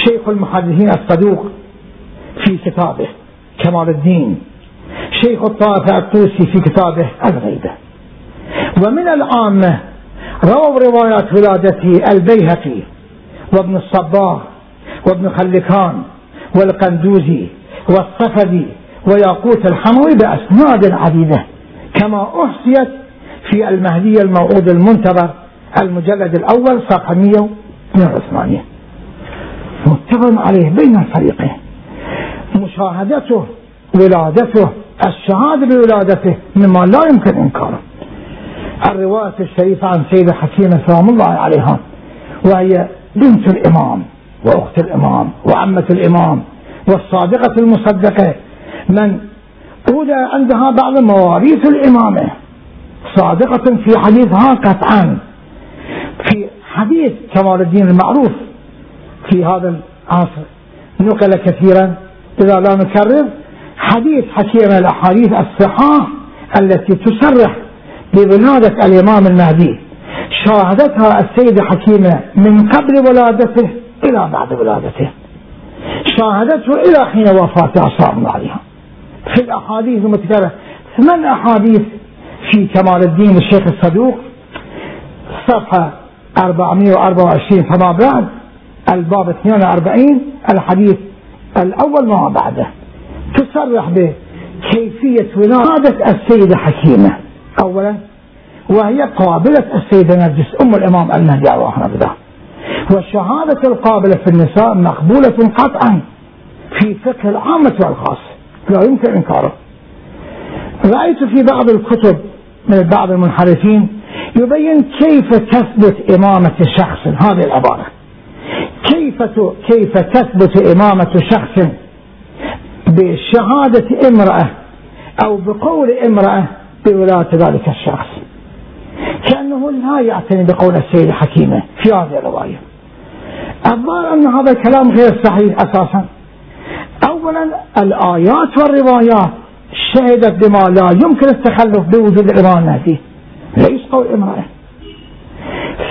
Speaker 1: شيخ المحدثين الصدوق في كتابه كمال الدين. شيخ الطائفة الطوسي في كتابه الغيبة. ومن العامة رووا روايات ولادته البيهقي وابن الصباغ وابن خلكان والقندوزي والصفدي وياقوت الحموي بأسناد عديدة. كما أحصيت في المهدي الموعود المنتظر المجلد الأول صفحة 182 متفق عليه بين الفريقين. مشاهدته ولادته الشهادة بولادته مما لا يمكن إنكاره. الرواية الشريفة عن سيدة حكيمة سلام الله عليها وهي بنت الإمام وأخت الإمام وعمة الإمام والصادقة المصدقة. من أولى عندها بعض مواريث الإمامة. صادقة في حديثها قطعا. في حديث كمال الدين المعروف في هذا العصر. نقل كثيرا إذا لا نكرر حديث حكيم الأحاديث الصحاح التي تصرح بولادة الإمام المهدي. شاهدتها السيدة حكيمة من قبل ولادته إلى بعد ولادته. شاهدته إلى حين وفاته الله عليها. في الأحاديث المتكررة ثمان أحاديث في كمال الدين الشيخ الصدوق صفحة 424 فما بعد الباب 42 الحديث الأول ما بعده. تصرح بكيفية ولادة السيدة حكيمة. أولا وهي قابلة السيدة نرجس أم الإمام المهدي الله نبذه والشهادة القابلة في النساء مقبولة قطعا في فقه العامة والخاص. لا يمكن إنكاره. رأيت في بعض الكتب من بعض المنحرفين يبين كيف تثبت إمامة شخص هذه العبارة كيف كيف تثبت إمامة شخص بشهادة امرأة أو بقول امرأة بولاية ذلك الشخص. كأنه لا يعتني بقول السيدة حكيمة في هذه الرواية. الظاهر أن هذا الكلام غير صحيح أساسا. أولا الآيات والروايات شهدت بما لا يمكن التخلف بوجود الإمام المهدي. ليس قول امرأة؟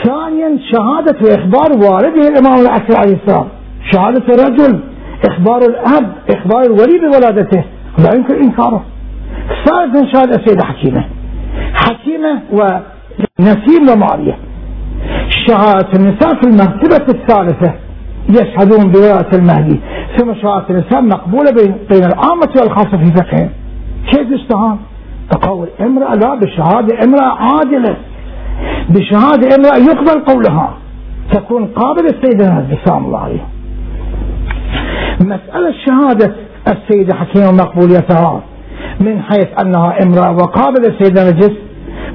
Speaker 1: ثانيا شهادة وإخبار والده الإمام العسكري عليه السلام. شهادة الرجل إخبار الأب إخبار الولي بولادته. لا يمكن إنكاره. ثالثا شهادة السيدة حكيمة. حكيمة ونسيم ومارية شهادة النساء في المرتبة الثالثة. يشهدون بولاية المهدي. ثم شهادة النساء مقبولة بين العامة والخاصة في فقههم. كيف يستهان تقول امرأة لا بشهادة امرأة عادلة. بشهادة امرأة يقبل قولها. تكون قابلة السيدة سلام الله عليه. مسألة شهادة السيدة حكيمة مقبوليتها من حيث أنها امرأة وقابلة السيدة نجس.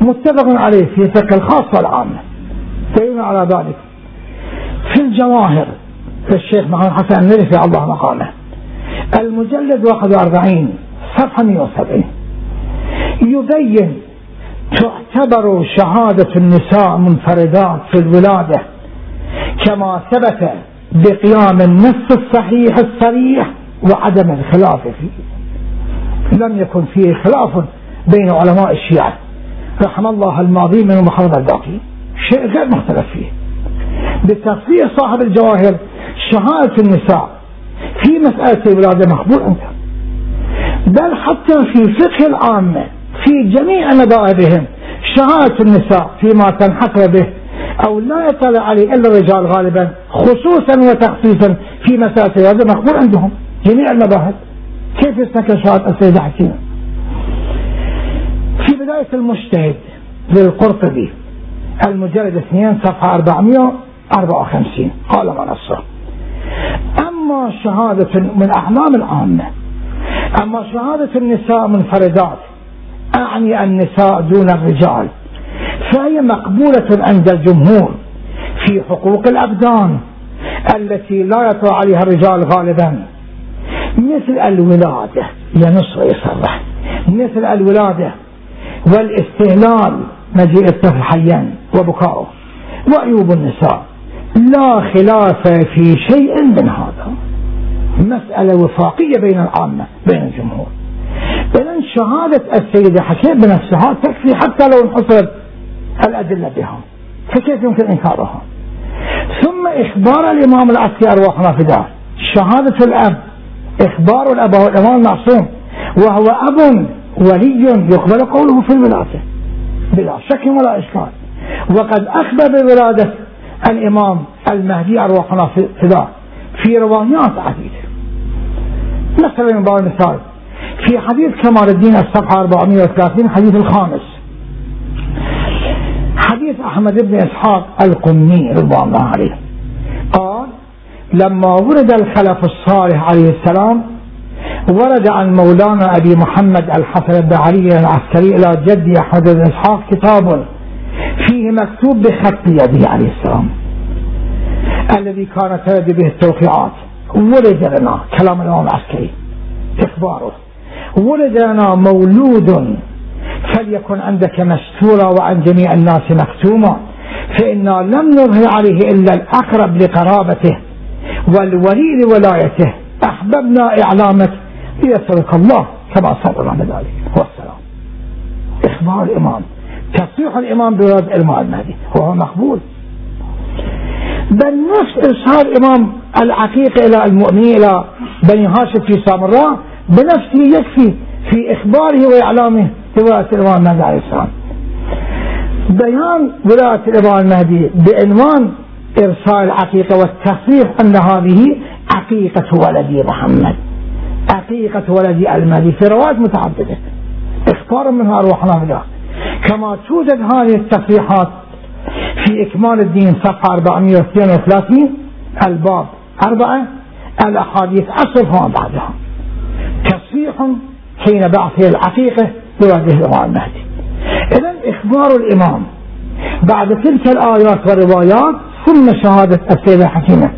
Speaker 1: متفق عليه في فقه الخاص والعامة دليل على ذلك. في الجواهر للشيخ محمد حسن النرفي الله مقامه. المجلد 41 صفحة 170 يبين تعتبر شهادة النساء منفردات في الولادة كما ثبت بقيام النص الصحيح الصريح وعدم الخلاف فيه. لم يكن فيه خلاف بين علماء الشيعة. رحم الله الماضي من محمد الباقي. شيء غير مختلف فيه. بتصريح صاحب الجواهر شهادة النساء في مسألة الولادة مقبول عندها. بل حتى في فقه العامة في جميع مذاهبهم شهادة النساء فيما تنحصر به أو لا يطلع عليه إلا الرجال غالبا خصوصا وتخصيصا في مسألة الولادة مقبول عندهم جميع المذاهب. كيف يستنكر شهادة السيدة حكيمة في بداية المجتهد للقرطبي المجلد 2 صفحة 454 قال ما نصه أما شهادة من أحلام العامة أما شهادة النساء منفردات أعني النساء دون الرجال فهي مقبولة عند الجمهور في حقوق الأبدان التي لا يطلع عليها الرجال غالبا. مثل الولادة ينص ويصرح مثل الولادة والاستهلال مجيء الطفل حيا وبكاؤه. وعيوب النساء لا خلاف في شيء من هذا. مسألة وفاقية بين العامة بين الجمهور. إذا شهادة السيدة حكيم بنفسها تكفي حتى لو انحصرت الأدلة بها فكيف يمكن إنكارها؟ ثم إخبار الإمام العسكري أرواحنا فداه شهادة الأب إخبار الأب هو الإمام المعصوم وهو أب ولي يقبل قوله في الولادة بلا شك ولا إشكال. وقد أخبر بولادة الإمام المهدي أرواحنا فداه في روايات عديدة. مثلا من باب المثال. في حديث كمال الدين الصفحة 430 حديث الخامس. حديث أحمد بن إسحاق القمي رضوان الله عليه. قال لما ورد الخلف الصالح عليه السلام ورد عن مولانا أبي محمد الحسن بن علي العسكري إلى جدي أحمد بن إسحاق كتاب فيه مكتوب بخط يده عليه السلام الذي كانت ترد به التوقيعات. ولد لنا كلام الإمام العسكري إخباره. ولد لنا مولود فليكن عندك مستورا وعن جميع الناس مكتوما فإنا لم نظهر عليه إلا الأقرب لقرابته والولي لولايته أحببنا إعلامك ليسرك الله كما صبر ذلك. والسلام إخبار الإمام. تصريح الإمام بولاد الإمام المهدي. وهو مقبول. بل نفس إرسال الإمام العقيق إلى المؤمنين إلى بني هاشم في سامراء بنفسه يكفي في إخباره وإعلامه بولاية الإمام المهدي عليه السلام. بيان ولاية الإمام المهدي بعنوان إرسال العقيقة والتصريح أن هذه عقيقة ولدي محمد. عقيقة ولدي المهدي في روايات متعددة. اختار منها أرواحنا الله كما توجد هذه التصريحات في إكمال الدين صفحة 432 الباب أربعة الأحاديث أصلها بعدها. تصريح حين بعثه العقيقة بوجه الإمام المهدي. إذا إخبار الإمام. بعد تلك الآيات والروايات ثم شهادة السيدة الحكيمة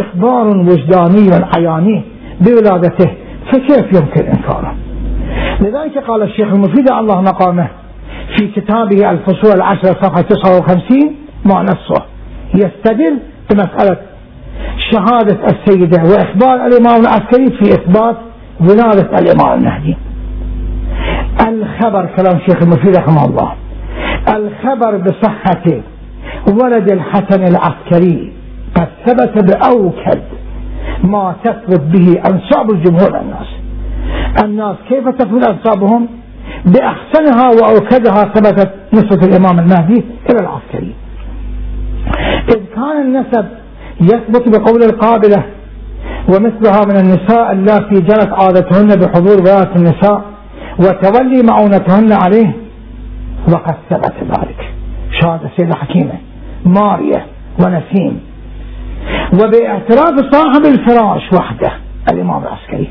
Speaker 1: إخبار وجداني عياني بولادته فكيف يمكن إنكاره؟ لذلك قال الشيخ المفيد الله مقامه في كتابه الفصول العشرة صفحة 59 مع نصه. يستدل بمسألة شهادة السيدة وإخبار الإمام العسكري في إثبات ولادة الإمام المهدي. الخبر كلام الشيخ المفيد رحمه الله الخبر بصحة ولد الحسن العسكري قد ثبت بأوكد ما تثبت به أنساب الجمهور الناس. الناس كيف تثبت أنسابهم بأحسنها وأوكدها ثبتت نسبة الإمام المهدي إلى العسكري. إذ كان النسب يثبت بقول القابلة ومثلها من النساء اللاتي جرت عادتهن بحضور ولاية النساء وتولي معونتهن عليه وقد ثبت ذلك. شهادة السيدة حكيمة ماريا ونسيم. وباعتراف صاحب الفراش وحده الإمام العسكري.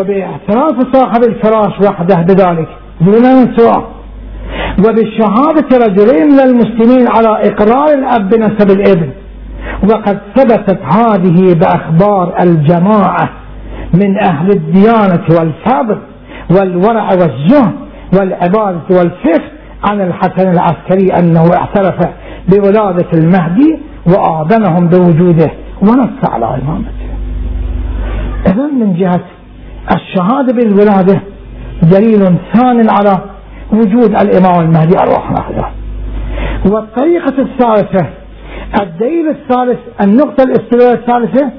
Speaker 1: وباعتراف صاحب الفراش وحده بذلك دون من سواه وبشهادة رجلين من المسلمين على إقرار الأب بنسب الإبن. وقد ثبتت هذه بأخبار الجماعة من أهل الديانة والفضل والورع والزهد والعبادة والفقه عن الحسن العسكري أنه اعترف بولادة المهدي وآذنهم بوجوده ونص على إمامته. إذا من جهة الشهادة بالولادة دليل ثان على وجود الإمام المهدي أرواح ناخذة والطريقة الثالثة الدليل الثالث النقطة الاستدلال الثالثة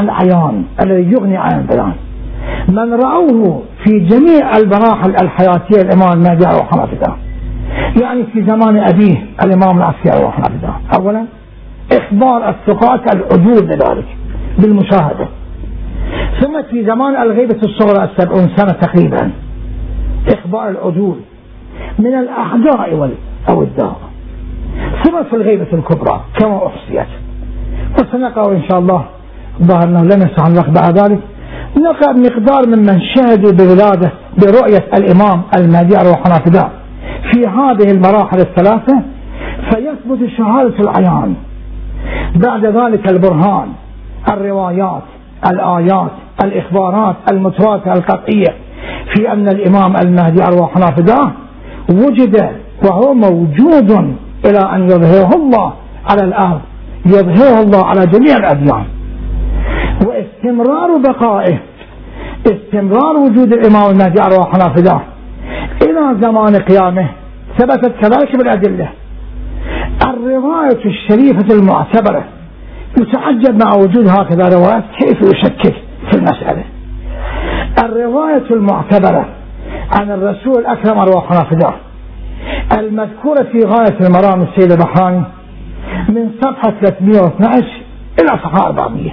Speaker 1: العيان الذي يغني عن البيان. من رأوه في جميع المراحل الحياتية الإمام المهدي أرواح ناخذة يعني في زمان أبيه الإمام العسكري أرواح ناخذة أولا إخبار الثقات العدول بذلك بالمشاهدة. ثم في زمان الغيبة الصغرى السبعون سنة تقريبا إخبار العدول من الأعداء أو الدار ثم في الغيبة الكبرى كما أحصيت. وسنقرأ إن شاء الله ظهرنا لم يسع الوقت بعد ذلك. نقرأ مقدار ممن شهدوا بولادة برؤية الإمام المهدي روح فداء في هذه المراحل الثلاثة فيثبت شهادة العيان. بعد ذلك البرهان الروايات الآيات الإخبارات المتواترة القطعية. في أن الإمام المهدي أرواحنا فداه وجد وهو موجود إلى أن يظهره الله على الأرض يظهره الله على جميع الأديان. واستمرار بقائه استمرار وجود الإمام المهدي أرواحنا فداه إلى زمان قيامه ثبتت كذلك بالأدلة. الرواية الشريفة المعتبرة يتعجب مع وجود هكذا روايات كيف يشكك في المسألة؟ الرواية المعتبرة عن الرسول الأكرم أرواح فداه المذكورة في غاية المرام السيد البحراني من صفحة 312 إلى صفحة 400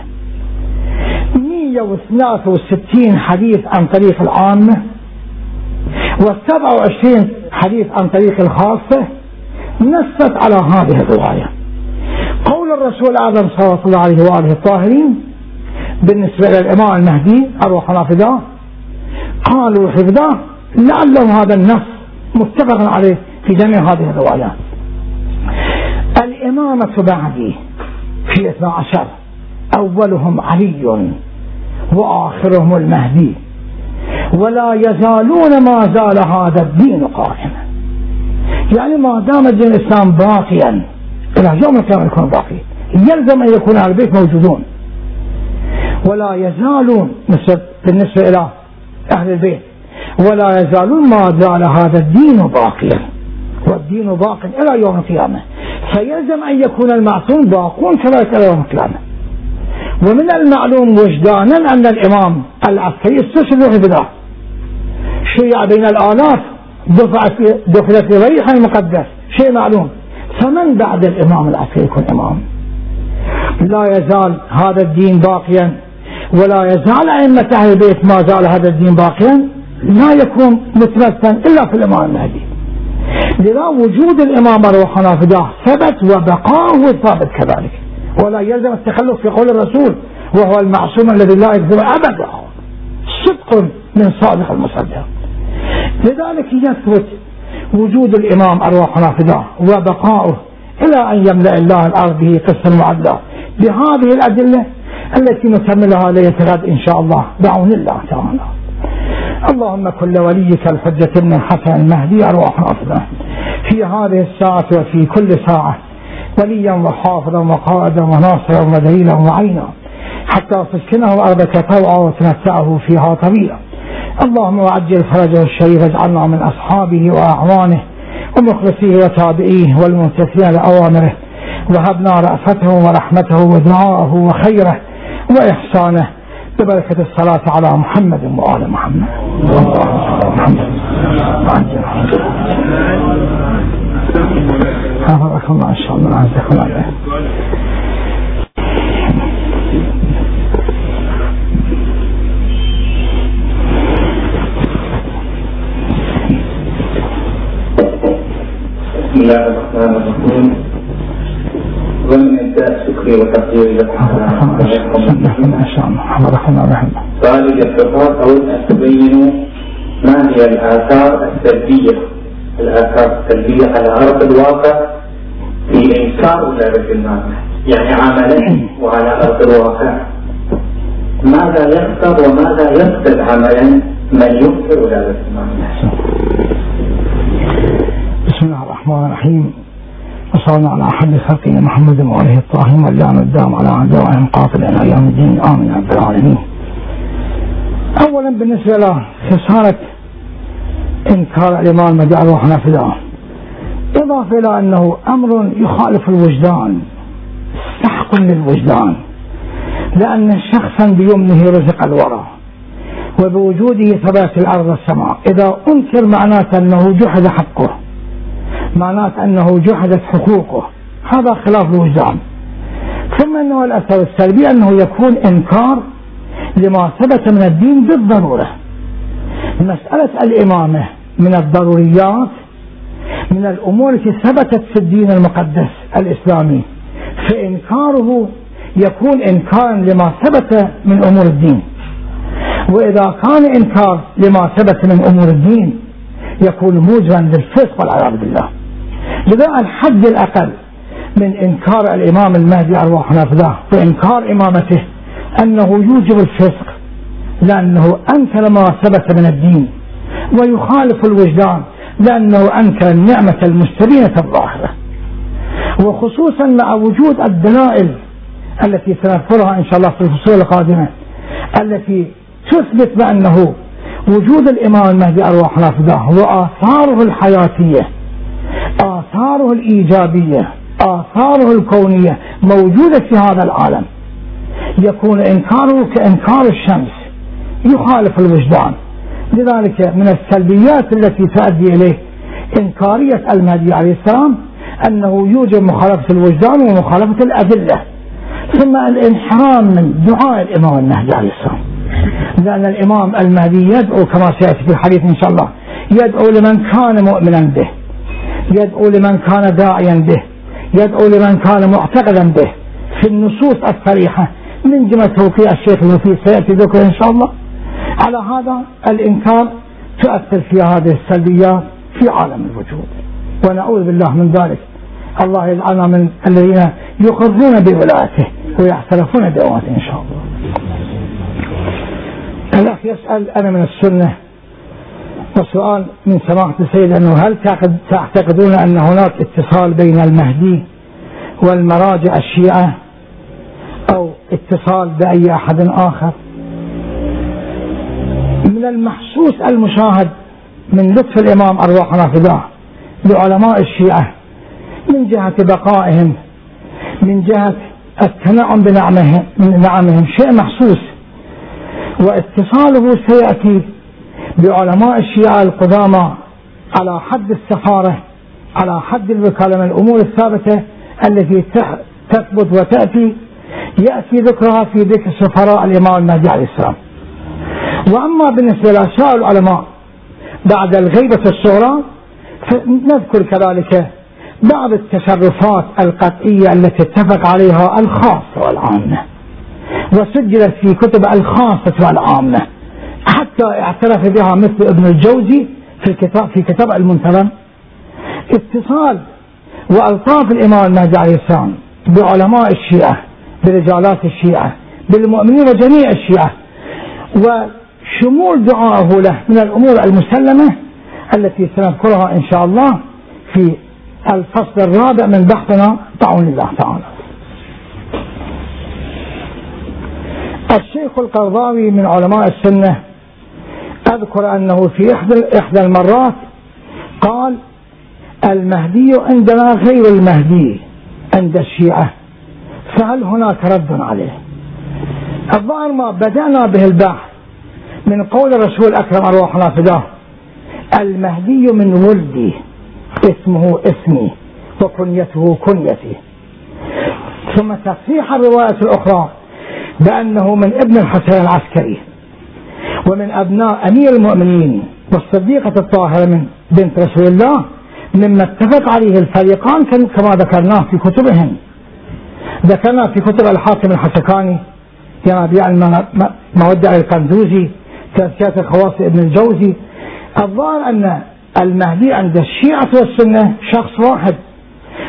Speaker 1: 163 حديث عن طريق العامة و27 حديث عن طريق الخاصة نصت على هذه الرواية. قول الرسول الأعظم صلى الله عليه وآله الطاهرين بالنسبة إلى الإمام المهدي أروح نافذة قالوا حفظه لعله هذا النص متفق عليه في جميع هذه الروايات. الإمامة بعدي في 12 أولهم علي وآخرهم المهدي ولا يزالون ما زال هذا الدين قائما. يعني ما دام الدين الإسلام باقيا إلى يوم القيامة يكون باقي يلزم أن يكون أهل البيت موجودون. ولا يزالون بالنسبة إلى أهل البيت. ولا يزالون ما زال هذا الدين باقيا. والدين باق إلى يوم القيامة. فيلزم أن يكون المعصوم باقون كذلك إلى يوم القيامة. ومن المعلوم وجدانا أن الإمام العسكري استشهد في بداه شيع بين الآلاف. دفعت دخلت ريحا المقدس. شيء معلوم. فمن بعد الإمام العسكري يكون إمام؟ لا يزال هذا الدين باقيا ولا يزال أئمة أهل البيت ما زال هذا الدين باقيا لا يكون متمثلا إلا في الإمام المهدي. لذا وجود الإمام روحنا فداه ثبت وبقاؤه ثابت كذلك ولا يلزم التخلف في قول الرسول وهو المعصوم الذي لا يكذب أبدا. صدق من صادق المصدق. لذلك يثبت وجود الإمام أرواحنا فداه وبقاؤه إلى أن يملأ الله الأرض به قسطا معدلا بهذه الأدلة التي نكملها ليلة غد إن شاء الله بعون الله تعالى. اللهم كل وليك الحجة ابن الحسن المهدي أرواحنا فداه في هذه الساعة وفي كل ساعة وليا وحافظا وقائدا وناصرا ودليلا وعينا. حتى تسكنه أرضك طوعا وتمتعه فيها طويلا اللهم وعجل فرجه الشريف اجعلنا من أصحابه وأعوانه ومخلصيه وتابعيه والممتثلين لأوامره وهبنا رأفته ورحمته ودعاءه وخيره وإحسانه ببركة الصلاة على محمد وآل محمد. محمد الله إن شاء الله. عزك الله
Speaker 2: الله الرحمن الرحيم ومن ابداء شكري وتقديري لكم
Speaker 1: ما شاء الله حفظكم الله رحمه
Speaker 2: سؤالي باختصار أود أن تبينوا ما هي الآثار السلبية الآثار السلبية على أرض الواقع في إنكار ولادة المال يعني عملا وعلى أرض الواقع ماذا يخسر وماذا يفقد عملا من ينكر ولادة المال
Speaker 1: بسم الله الرحمن الرحيم. وصلنا على أحد خلقه محمد وعليه الطاهر واللام الدام على أعدائهم قاتل إلى أيام الدين. آمين رب العالمين. أولا بالنسبة له خسارة إنكار الإمام في الله إضافة إلى أنه أمر يخالف الوجدان سحق للوجدان لأن شخصا بيمنه رزق الورى وبوجوده ثبات الأرض والسماء إذا أنكر معناته أنه جحد حقه معناته أنه جحدت حقوقه. هذا خلاف الوجدان ثم أنه الأثر السلبي أنه يكون إنكار لما ثبت من الدين بالضرورة. مسألة الإمامة من الضروريات من الأمور التي ثبتت في الدين المقدس الإسلامي. فإنكاره يكون إنكارا لما ثبت من أمور الدين. وإذا كان إنكار لما ثبت من أمور الدين يكون موجبا للفسق والعياذ بالله. لذا الحد الأقل من إنكار الإمام المهدي أرواحنا فداه وإنكار إمامته أنه يوجب الفسق لأنه أنكر ما ثبت من الدين ويخالف الوجدان لأنه أنكر النعمة المستبينة الظاهرة. وخصوصا مع وجود الدلائل التي سنذكرها إن شاء الله في الفصول القادمة التي تثبت بأنه وجود الإمام المهدي أرواحنا فداه وآثاره الحياتية آثاره الإيجابية آثاره الكونية موجودة في هذا العالم. يكون إنكاره كإنكار الشمس يخالف الوجدان. لذلك من السلبيات التي تؤدي إليه إنكارية المهدي عليه السلام أنه يوجد مخالفة الوجدان ومخالفة الأدلة. ثم الانحرام من دعاء الإمام المهدي عليه السلام. لأن الإمام المهدي يدعو كما سيأتي في الحديث إن شاء الله يدعو لمن كان مؤمنا به. يدعو لمن كان داعيا به يدعو لمن كان معتقدا به. في النصوص الصريحة من جملة توقيع الشيخ المفيد سيأتي ذكر إن شاء الله. على هذا الإنكار تؤثر في هذه السلبيات في عالم الوجود. ونعوذ بالله من ذلك. الله يجعلنا من الذين يقرون بولايته ويعترفون بأمته إن شاء الله. الأخ يسأل أنا من السنة. وسؤال من سماحة السيد أنه هل تعتقدون أن هناك اتصال بين المهدي والمراجع الشيعة أو اتصال بأي أحد آخر؟ من المحسوس المشاهد من لطف الإمام أرواحنا فداه لعلماء الشيعة من جهة بقائهم من جهة التنعم بنعمهم نعمهم شيء محسوس. واتصاله سيأتي بعلماء الشيعة القدامى على حد السفارة على حد الوكالة من الأمور الثابتة التي تثبت وتأتي يأتي ذكرها في ذكر سفراء الإمام المهدي عليه السلام. وأما بالنسبة لأشياء العلماء بعد الغيبة الصغرى فنذكر كذلك بعض التصرفات القطعية التي اتفق عليها الخاصة والعامة وسجلت في كتب الخاصة والعامة. حتى اعترف بها مثل ابن الجوزي في الكتاب في كتاب المنتظم اتصال وألطاف الإمام المهدي عليه السلام بعلماء الشيعة برجالات الشيعة بالمؤمنين وجميع الشيعة وشمول دعائه له من الأمور المسلمة التي سنذكرها إن شاء الله في الفصل الرابع من بحثنا بعون الله تعالى. الشيخ القرضاوي من علماء السنة أذكر أنه في إحدى إحدى المرات قال المهدي عندنا غير المهدي عند الشيعة فهل هناك رد عليه؟ الظاهر ما بدأنا به البحث من قول الرسول الأكرم أرواحنا فداه المهدي من ولدي اسمه اسمي وكنيته كنيتي. ثم تصحيح الرواية الأخرى بأنه من ابن الحسين العسكري. ومن أبناء أمير المؤمنين والصديقة الطاهرة من بنت رسول الله مما اتفق عليه الفريقان كما ذكرناه في كتبهم. ذكرنا في كتب الحاكم الحسكاني ينابيع المودع القندوزي تزكية الخواص ابن الجوزي. الظاهر أن المهدي عند الشيعة والسنة شخص واحد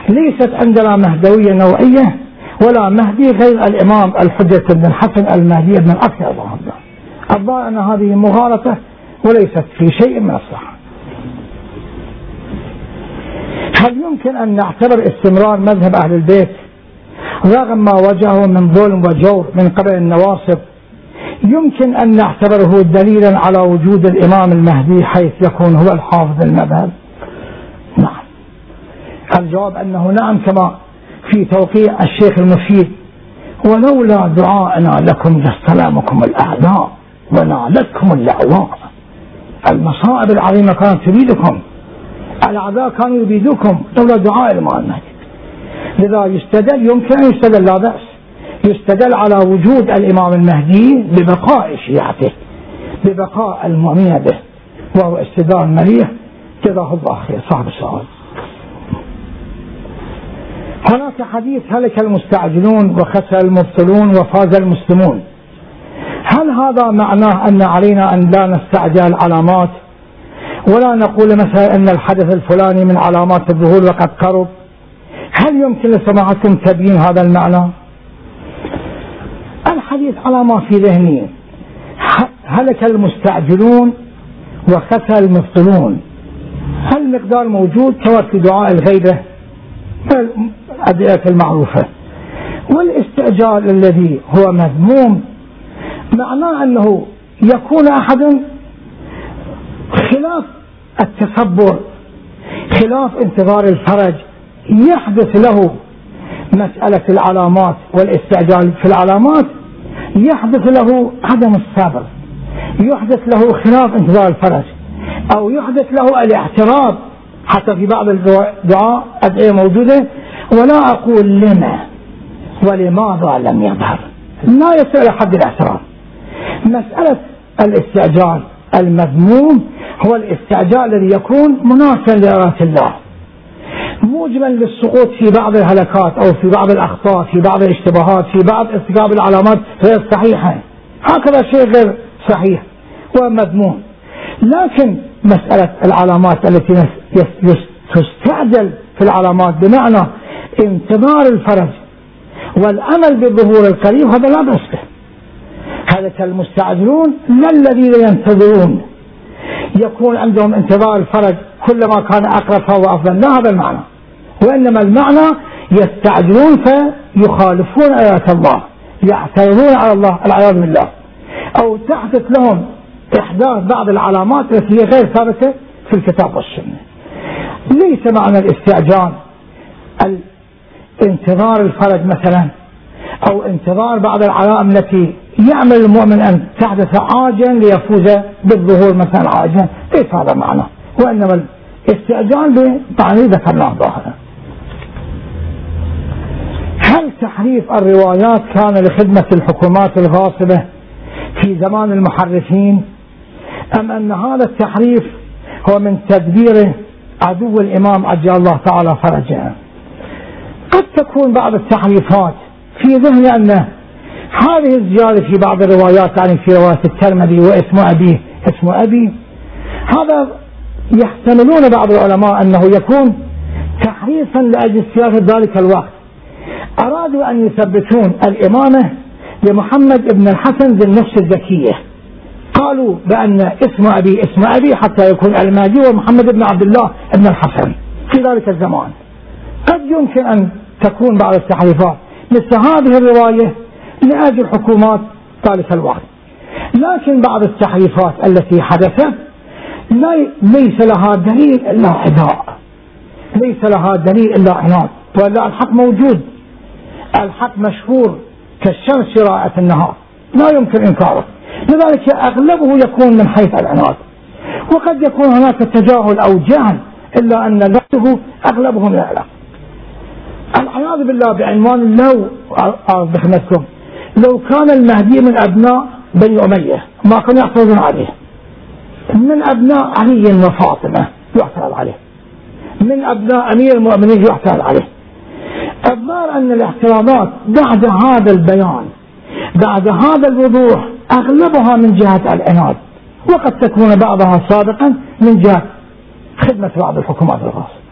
Speaker 1: ليست عندنا مهدوية نوعية ولا مهدي غير الإمام الحجة بن الحسن المهدي بن الأكثر الله. الظاهر أن هذه مغالطة وليست في شيء من الصحة. هل يمكن أن نعتبر استمرار مذهب أهل البيت رغم ما واجهه من ظلم وجور من قبل النواصب؟ يمكن أن نعتبره دليلا على وجود الإمام المهدي حيث يكون هو الحافظ المذهب؟ نعم. الجواب أنه نعم كما في توقيع الشيخ المفيد. ولولا دعائنا لكم لاستلامكم الأعداء. ونالتكم اللعواء المصائب العظيمة كانت تريدكم. الأعداء كانوا يريدوكم لولا دعاء المهدي لذا يستدل يمكن أن يستدل لا بأس. يستدل على وجود الإمام المهدي ببقاء شيعته ببقاء المؤمنين به وهو استدلال مليح. جزاه الله خير. صاحب السؤال. هناك حديث هلك المستعجلون وخسر المبطلون وفاز المسلمون. هل هذا معناه أن علينا أن لا نستعجل علامات؟ ولا نقول مثلا أن الحدث الفلاني من علامات الظهور وقد قرب. هل يمكن لسماعتكم تبيين هذا المعنى؟ الحديث على ما في ذهني. هلك المستعجلون وخسر المبطلون المقدار موجود؟ كما في دعاء الغيبة. الأدعية المعروفة. والاستعجال الذي هو مذموم معناه أنه يكون أحد خلاف التصبر خلاف انتظار الفرج يحدث له مسألة العلامات والاستعجال في العلامات يحدث له عدم الصبر يحدث له خلاف انتظار الفرج أو يحدث له الاعتراض حتى في بعض الدعاء أدعية موجودة ولا أقول لما ولماذا لم يظهر. لا يسأل حد الاعتراض. مسألة الاستعجال المذموم هو الاستعجال الذي يكون منافيا لإرادة الله. موجبا للسقوط في بعض الهلكات أو في بعض الأخطاء في بعض الاشتباهات في بعض ارتكاب العلامات غير صحيحة. هكذا شيء غير صحيح ومذموم. لكن مسألة العلامات التي تستعجل في العلامات بمعنى انتظار الفرج والأمل بالظهور القريب هذا لا بأس به. هذا المستعجلون لا الذين ينتظرون؟ يكون عندهم انتظار الفرج كلما كان أقرب فهو أفضل. لا هذا المعنى؟ وإنما المعنى يستعجلون فيخالفون آيات الله يعترضون على الله العياذ بالله. أو تحدث لهم إحداث بعض العلامات التي هي غير ثابتة في الكتاب والسنة. ليس معنى الاستعجال انتظار الفرج مثلا. أو انتظار بعض العلائم التي يعمل المؤمن أن تحدث عاجلا ليفوز بالظهور مثلا عاجلا. ليس هذا معنى. وإنما الاستعجال بمعنى ذكرناه ظاهرا. هل تحريف الروايات كان لخدمة الحكومات الغاصبة في زمان المحرفين؟ أم أن هذا التحريف هو من تدبير عدو الإمام عجل الله تعالى فرجه؟ قد تكون بعض التحريفات في ذهني أن هذه الزيادة في بعض الروايات يعني في رواية الترمذي واسم أبيه اسم أبي هذا يحتملون بعض العلماء أنه يكون تحريفا لأجل سياسة ذلك الوقت. أرادوا أن يثبتون الإمامة لمحمد بن الحسن ذي النفس الزكية. قالوا بأن اسم أبي اسم أبي حتى يكون المهدي ومحمد بن عبد الله بن الحسن في ذلك الزمان. قد يمكن أن تكون بعض التحريفات. مثل هذه الرواية لأجل حكومات ذلك الوقت لكن بعض التحريفات التي حدثت ليس لها دليل إلا عداء ليس لها دليل إلا عناد. ولا الحق موجود. الحق مشهور كالشمس في رائعة النهار. لا يمكن إنكاره. لذلك أغلبه يكون من حيث العناد. وقد يكون هناك تجاهل أو جهل إلا أن ذاته أغلبه من العلاقة العياذ بالله بعنوان لو بحمدكم لو كان المهدي من أبناء بني أمية ما كانوا يعترضون عليه. من أبناء علي وفاطمة يعترض عليه. من أبناء أمير المؤمنين يعترض عليه. الظاهر أن الاعتراضات بعد هذا البيان بعد هذا الوضوح أغلبها من جهة العناد. وقد تكون بعضها سابقا من جهة خدمة بعض الحكومات الخاصة.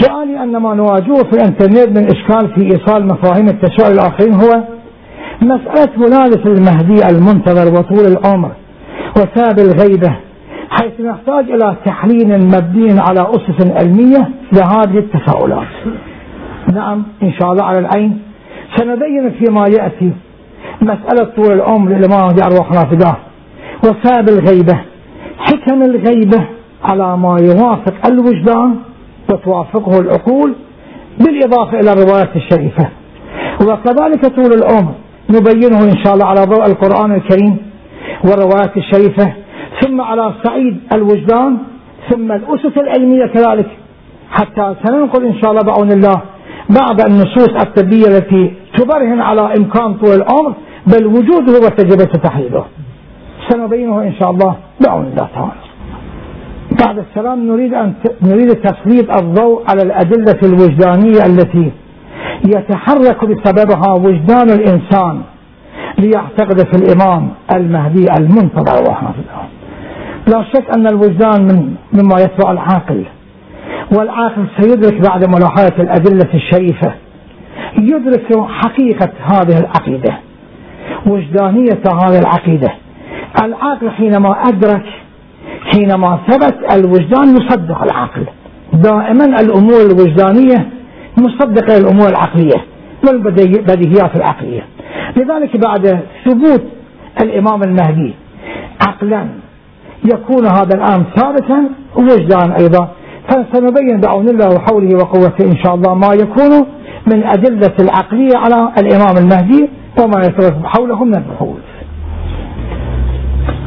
Speaker 1: سؤالي أن ما نواجهه في الانترنت من إشكال في إيصال مفاهيم التشاؤم الآخرين هو مسألة ولادة المهدي المنتظر وطول العمر وساب الغيبة حيث نحتاج إلى تحليل مبني على أسس علمية لهذه التساؤلات. نعم إن شاء الله على العين. سنبين فيما يأتي مسألة طول العمر للإمام أرواحنا فداه وسبب الغيبة حكم الغيبة على ما يوافق الوجدان وتوافقه العقول بالإضافة إلى الروايات الشريفة. وكذلك طول العمر نبينه إن شاء الله على ضوء القرآن الكريم والروايات الشريفة ثم على صعيد الوجدان ثم الأسس العلمية كذلك حتى سننقل إن شاء الله بعون الله بعض النصوص الطبية التي تبرهن على إمكان طول العمر بل وجوده وتجربة تحليله سنبينه إن شاء الله بعون الله تعالى. بعد السلام نريد أن نريد تسليط الضوء على الأدلة الوجدانية التي يتحرك بسببها وجدان الإنسان ليعتقد في الإمام المهدي المنتظر وحافظه لا شك أن الوجدان من مما يتبع العاقل والعاقل سيدرك بعد ملاحظة الأدلة الشريفة يدرك حقيقة هذه العقيدة وجدانية هذه العقيدة. العقل حينما أدرك حينما ثبت الوجدان يصدق العقل. دائما الأمور الوجدانية مصدقة للأمور العقلية والبديهيات العقلية. لذلك بعد ثبوت الإمام المهدي عقلا يكون هذا الآن ثابتا وجدان أيضا فسنبين بعون الله وحوله وقوته إن شاء الله ما يكون من أدلة العقلية على الإمام المهدي وما يترتب حوله من البحوث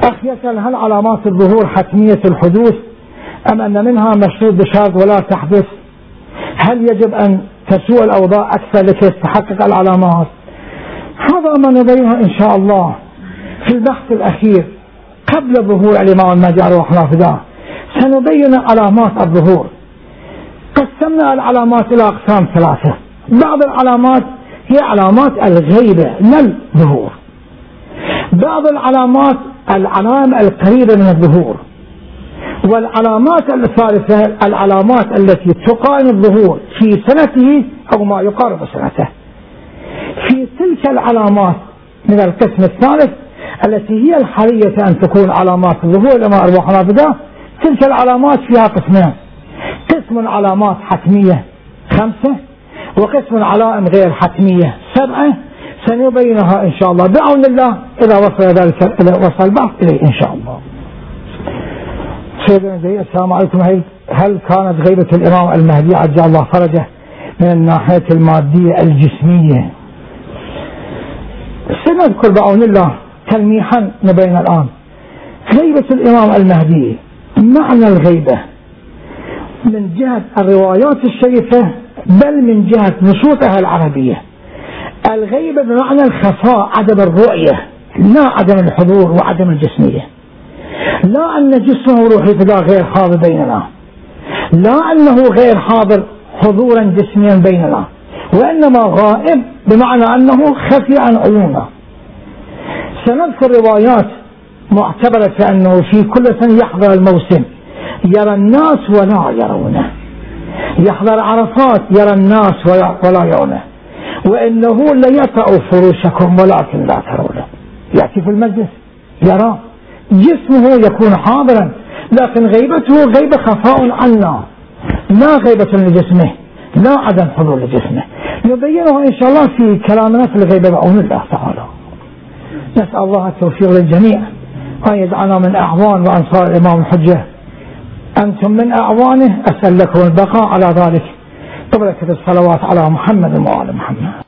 Speaker 1: أخ يسأل هل علامات الظهور حتمية الحدوث؟ أم أن منها مشروط بشرط ولا تحدث؟ هل يجب أن تسوء الأوضاع أكثر لكي تتحقق العلامات؟ هذا ما نبينه إن شاء الله. في البحث الأخير قبل ظهور الإمام المهدي عليه فداه سنبين علامات الظهور. قسمنا العلامات إلى أقسام ثلاثة. بعض العلامات هي علامات الغيبة لا الظهور بعض العلامات العلامة القريبة من الظهور. والعلامات الثالثة العلامات التي تقارن الظهور في سنته أو ما يقارب سنته. في تلك العلامات من القسم الثالث التي هي الحرية أن تكون علامات الظهور لما أرواحنا بدا تلك العلامات فيها قسمان قسم علامات حتمية خمسة وقسم علائم غير حتمية سبعة سنبينها إن شاء الله بعون الله إذا وصل ذلك إذا وصل البحث إليه إن شاء الله. سيدنا زي السلام عليكم. هل كانت غيبة الإمام المهدي عجل الله فرجه من الناحية المادية الجسمية؟ سنذكر بعون الله تلميحا نبين الآن. غيبة الإمام المهدي معنى الغيبة من جهة الروايات الشريفة بل من جهة نصوصها العربية. الغيبة بمعنى الخفاء عدم الرؤية لا عدم الحضور وعدم الجسمية. لا أن جسمه روحي فلا غير حاضر بيننا. لا أنه غير حاضر حضورا جسميا بيننا. وإنما غائب بمعنى أنه خفي عن عيوننا سنذكر روايات معتبرة أنه في كل سنة يحضر الموسم. يرى الناس ولا يرونه. يحضر عرفات يرى الناس ولا يرونه. وإنه ليطأ فروشكم ولكن لا ترونه. يأتي في المجلس يرى. جسمه يكون حاضرا لكن غيبته غيبة خفاء عنا. لا غيبة لجسمه لا عدم حضور لجسمه. نبينه إن شاء الله في كلامنا في الغيبة بعون الله تعالى. نسأل الله التوفيق للجميع أن يجعلنا من أعوان وأنصار الإمام الحجة أنتم من أعوانه أسأل لكم البقاء على ذلك. قبل الصلوات على محمد وآل محمد.